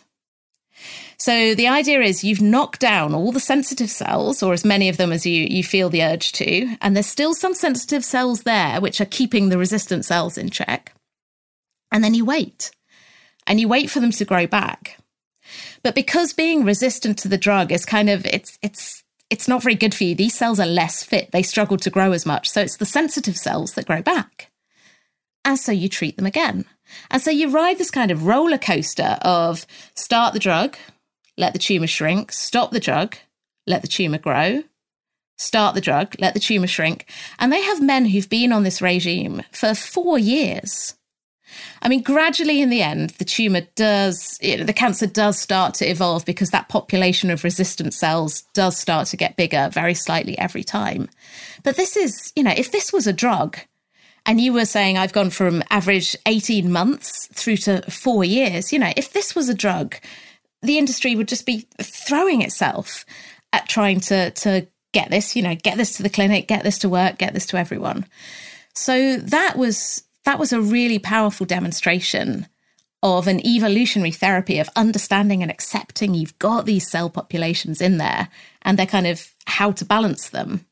So the idea is you've knocked down all the sensitive cells, or as many of them as you, you feel the urge to, and there's still some sensitive cells there which are keeping the resistant cells in check. And then you wait and you wait for them to grow back. But because being resistant to the drug is kind of it's it's it's not very good for you. These cells are less fit. They struggle to grow as much. So it's the sensitive cells that grow back. And so you treat them again. And so you ride this kind of roller coaster of start the drug, let the tumor shrink, stop the drug, let the tumor grow, start the drug, let the tumor shrink. And they have men who've been on this regime for four years. I mean, gradually in the end, the tumor does, the cancer does start to evolve because that population of resistant cells does start to get bigger very slightly every time. But this is, you know, if this was a drug, and you were saying I've gone from average 18 months through to four years, you know, if this was a drug, the industry would just be throwing itself at trying to, to get this, you know, get this to the clinic, get this to work, get this to everyone. So that was that was a really powerful demonstration of an evolutionary therapy of understanding and accepting you've got these cell populations in there and they're kind of how to balance them.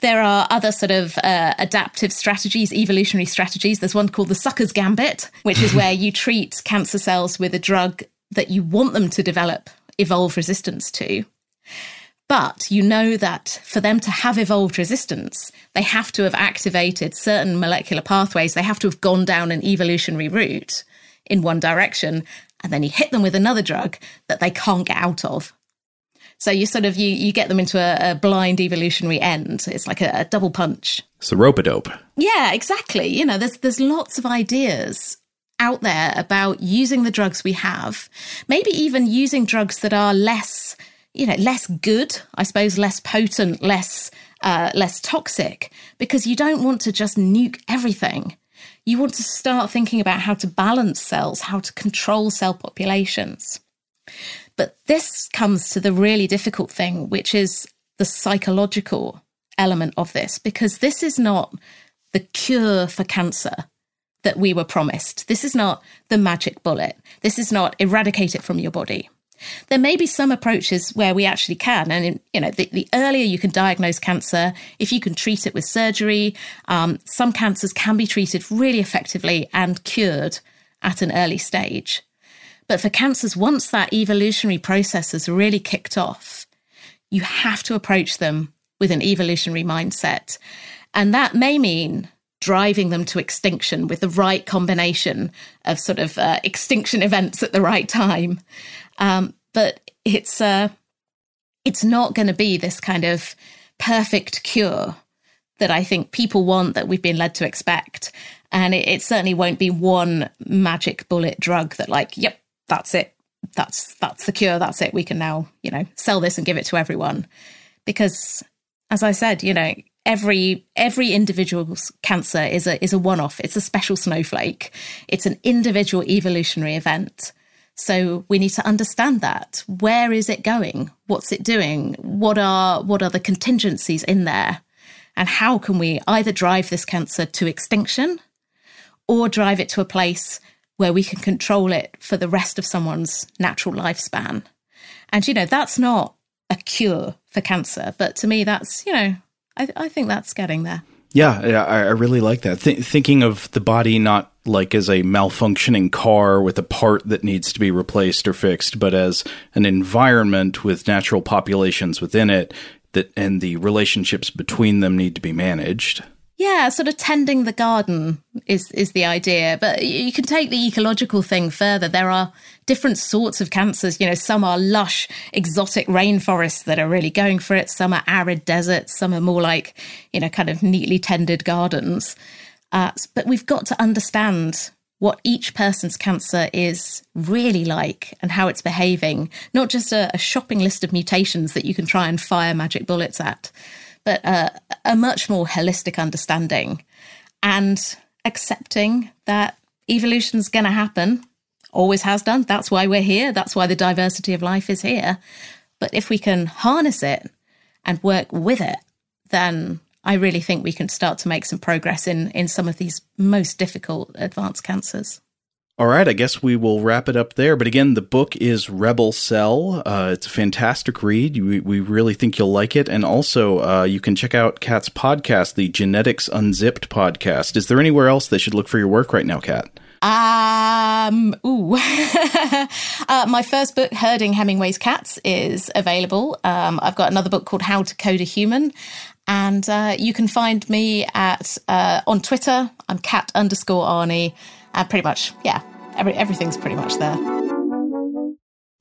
There are other sort of uh, adaptive strategies, evolutionary strategies. There's one called the sucker's gambit, which is where you treat cancer cells with a drug that you want them to develop evolve resistance to. But you know that for them to have evolved resistance, they have to have activated certain molecular pathways. They have to have gone down an evolutionary route in one direction. And then you hit them with another drug that they can't get out of. So you sort of you you get them into a, a blind evolutionary end. It's like a, a double punch. It's a rope a dope. Yeah, exactly. You know, there's there's lots of ideas out there about using the drugs we have, maybe even using drugs that are less you know, less good, I suppose, less potent, less uh, less toxic, because you don't want to just nuke everything. You want to start thinking about how to balance cells, how to control cell populations. But this comes to the really difficult thing, which is the psychological element of this, because this is not the cure for cancer that we were promised. This is not the magic bullet. This is not eradicate it from your body. There may be some approaches where we actually can, and you know, the, the earlier you can diagnose cancer, if you can treat it with surgery, um, some cancers can be treated really effectively and cured at an early stage. But for cancers, once that evolutionary process has really kicked off, you have to approach them with an evolutionary mindset, and that may mean driving them to extinction with the right combination of sort of uh, extinction events at the right time. Um, but it's uh, it's not going to be this kind of perfect cure that I think people want that we've been led to expect. And it, it certainly won't be one magic bullet drug that, like, yep, that's it. That's that's the cure. That's it. We can now, you know, sell this and give it to everyone. Because, as I said, you know, every every individual's cancer is a is a one off. It's a special snowflake. It's an individual evolutionary event. So we need to understand that. Where is it going? What's it doing? What are what are the contingencies in there? And how can we either drive this cancer to extinction or drive it to a place where we can control it for the rest of someone's natural lifespan? And, you know, that's not a cure for cancer, but to me, that's, you know, I, I think that's getting there. Yeah, I, I really like that. Th- thinking of the body not like as a malfunctioning car with a part that needs to be replaced or fixed, but as an environment with natural populations within it that and the relationships between them need to be managed. Yeah, sort of tending the garden is is the idea, but you can take the ecological thing further. There are different sorts of cancers. You know, some are lush, exotic rainforests that are really going for it. Some are arid deserts. Some are more like you know, kind of neatly tended gardens. Uh, but we've got to understand what each person's cancer is really like and how it's behaving, not just a, a shopping list of mutations that you can try and fire magic bullets at, but uh, a much more holistic understanding and accepting that evolution's going to happen, always has done. That's why we're here. That's why the diversity of life is here. But if we can harness it and work with it, then I really think we can start to make some progress in in some of these most difficult advanced cancers. All right, I guess we will wrap it up there. But again, the book is Rebel Cell. Uh, it's a fantastic read. We, we really think you'll like it. And also, uh, you can check out Kat's podcast, the Genetics Unzipped podcast. Is there anywhere else they should look for your work right now, Kat? Um, ooh. uh, my first book, Herding Hemingway's Cats, is available. Um, I've got another book called How to Code a Human. And uh, you can find me at uh, on Twitter. I'm cat underscore Arney. And pretty much, yeah, every, everything's pretty much there.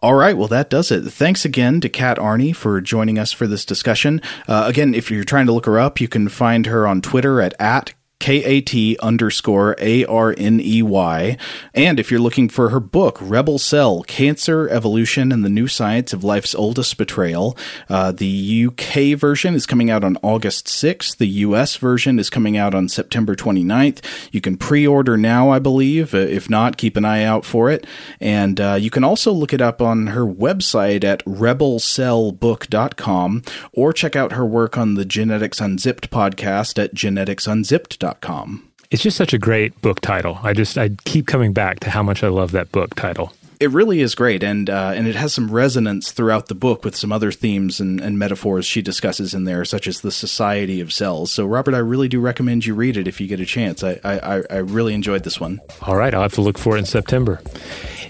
All right, well, that does it. Thanks again to Kat Arney for joining us for this discussion. Uh, again, if you're trying to look her up, you can find her on Twitter at, at K-A-T underscore A-R-N-E-Y. And if you're looking for her book, Rebel Cell, Cancer, Evolution, and the New Science of Life's Oldest Betrayal, uh, the UK version is coming out on August 6th. The US version is coming out on September 29th. You can pre-order now, I believe. Uh, if not, keep an eye out for it. And uh, you can also look it up on her website at rebelcellbook.com or check out her work on the Genetics Unzipped podcast at geneticsunzipped.com. It's just such a great book title. I just I keep coming back to how much I love that book title. It really is great, and uh, and it has some resonance throughout the book with some other themes and, and metaphors she discusses in there, such as the society of cells. So, Robert, I really do recommend you read it if you get a chance. I I, I really enjoyed this one. All right, I'll have to look for it in September.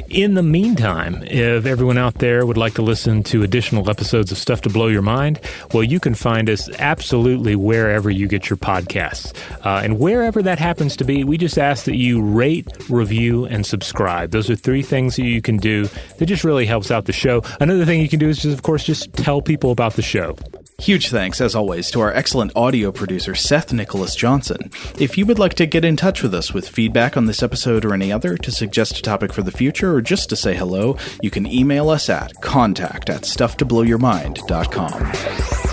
In the meantime, if everyone out there would like to listen to additional episodes of Stuff to Blow Your Mind, well, you can find us absolutely wherever you get your podcasts. Uh, and wherever that happens to be, we just ask that you rate, review, and subscribe. Those are three things that you can do that just really helps out the show. Another thing you can do is just, of course, just tell people about the show. Huge thanks, as always, to our excellent audio producer, Seth Nicholas Johnson. If you would like to get in touch with us with feedback on this episode or any other, to suggest a topic for the future, or just to say hello, you can email us at contact at stufftoblowyourmind.com.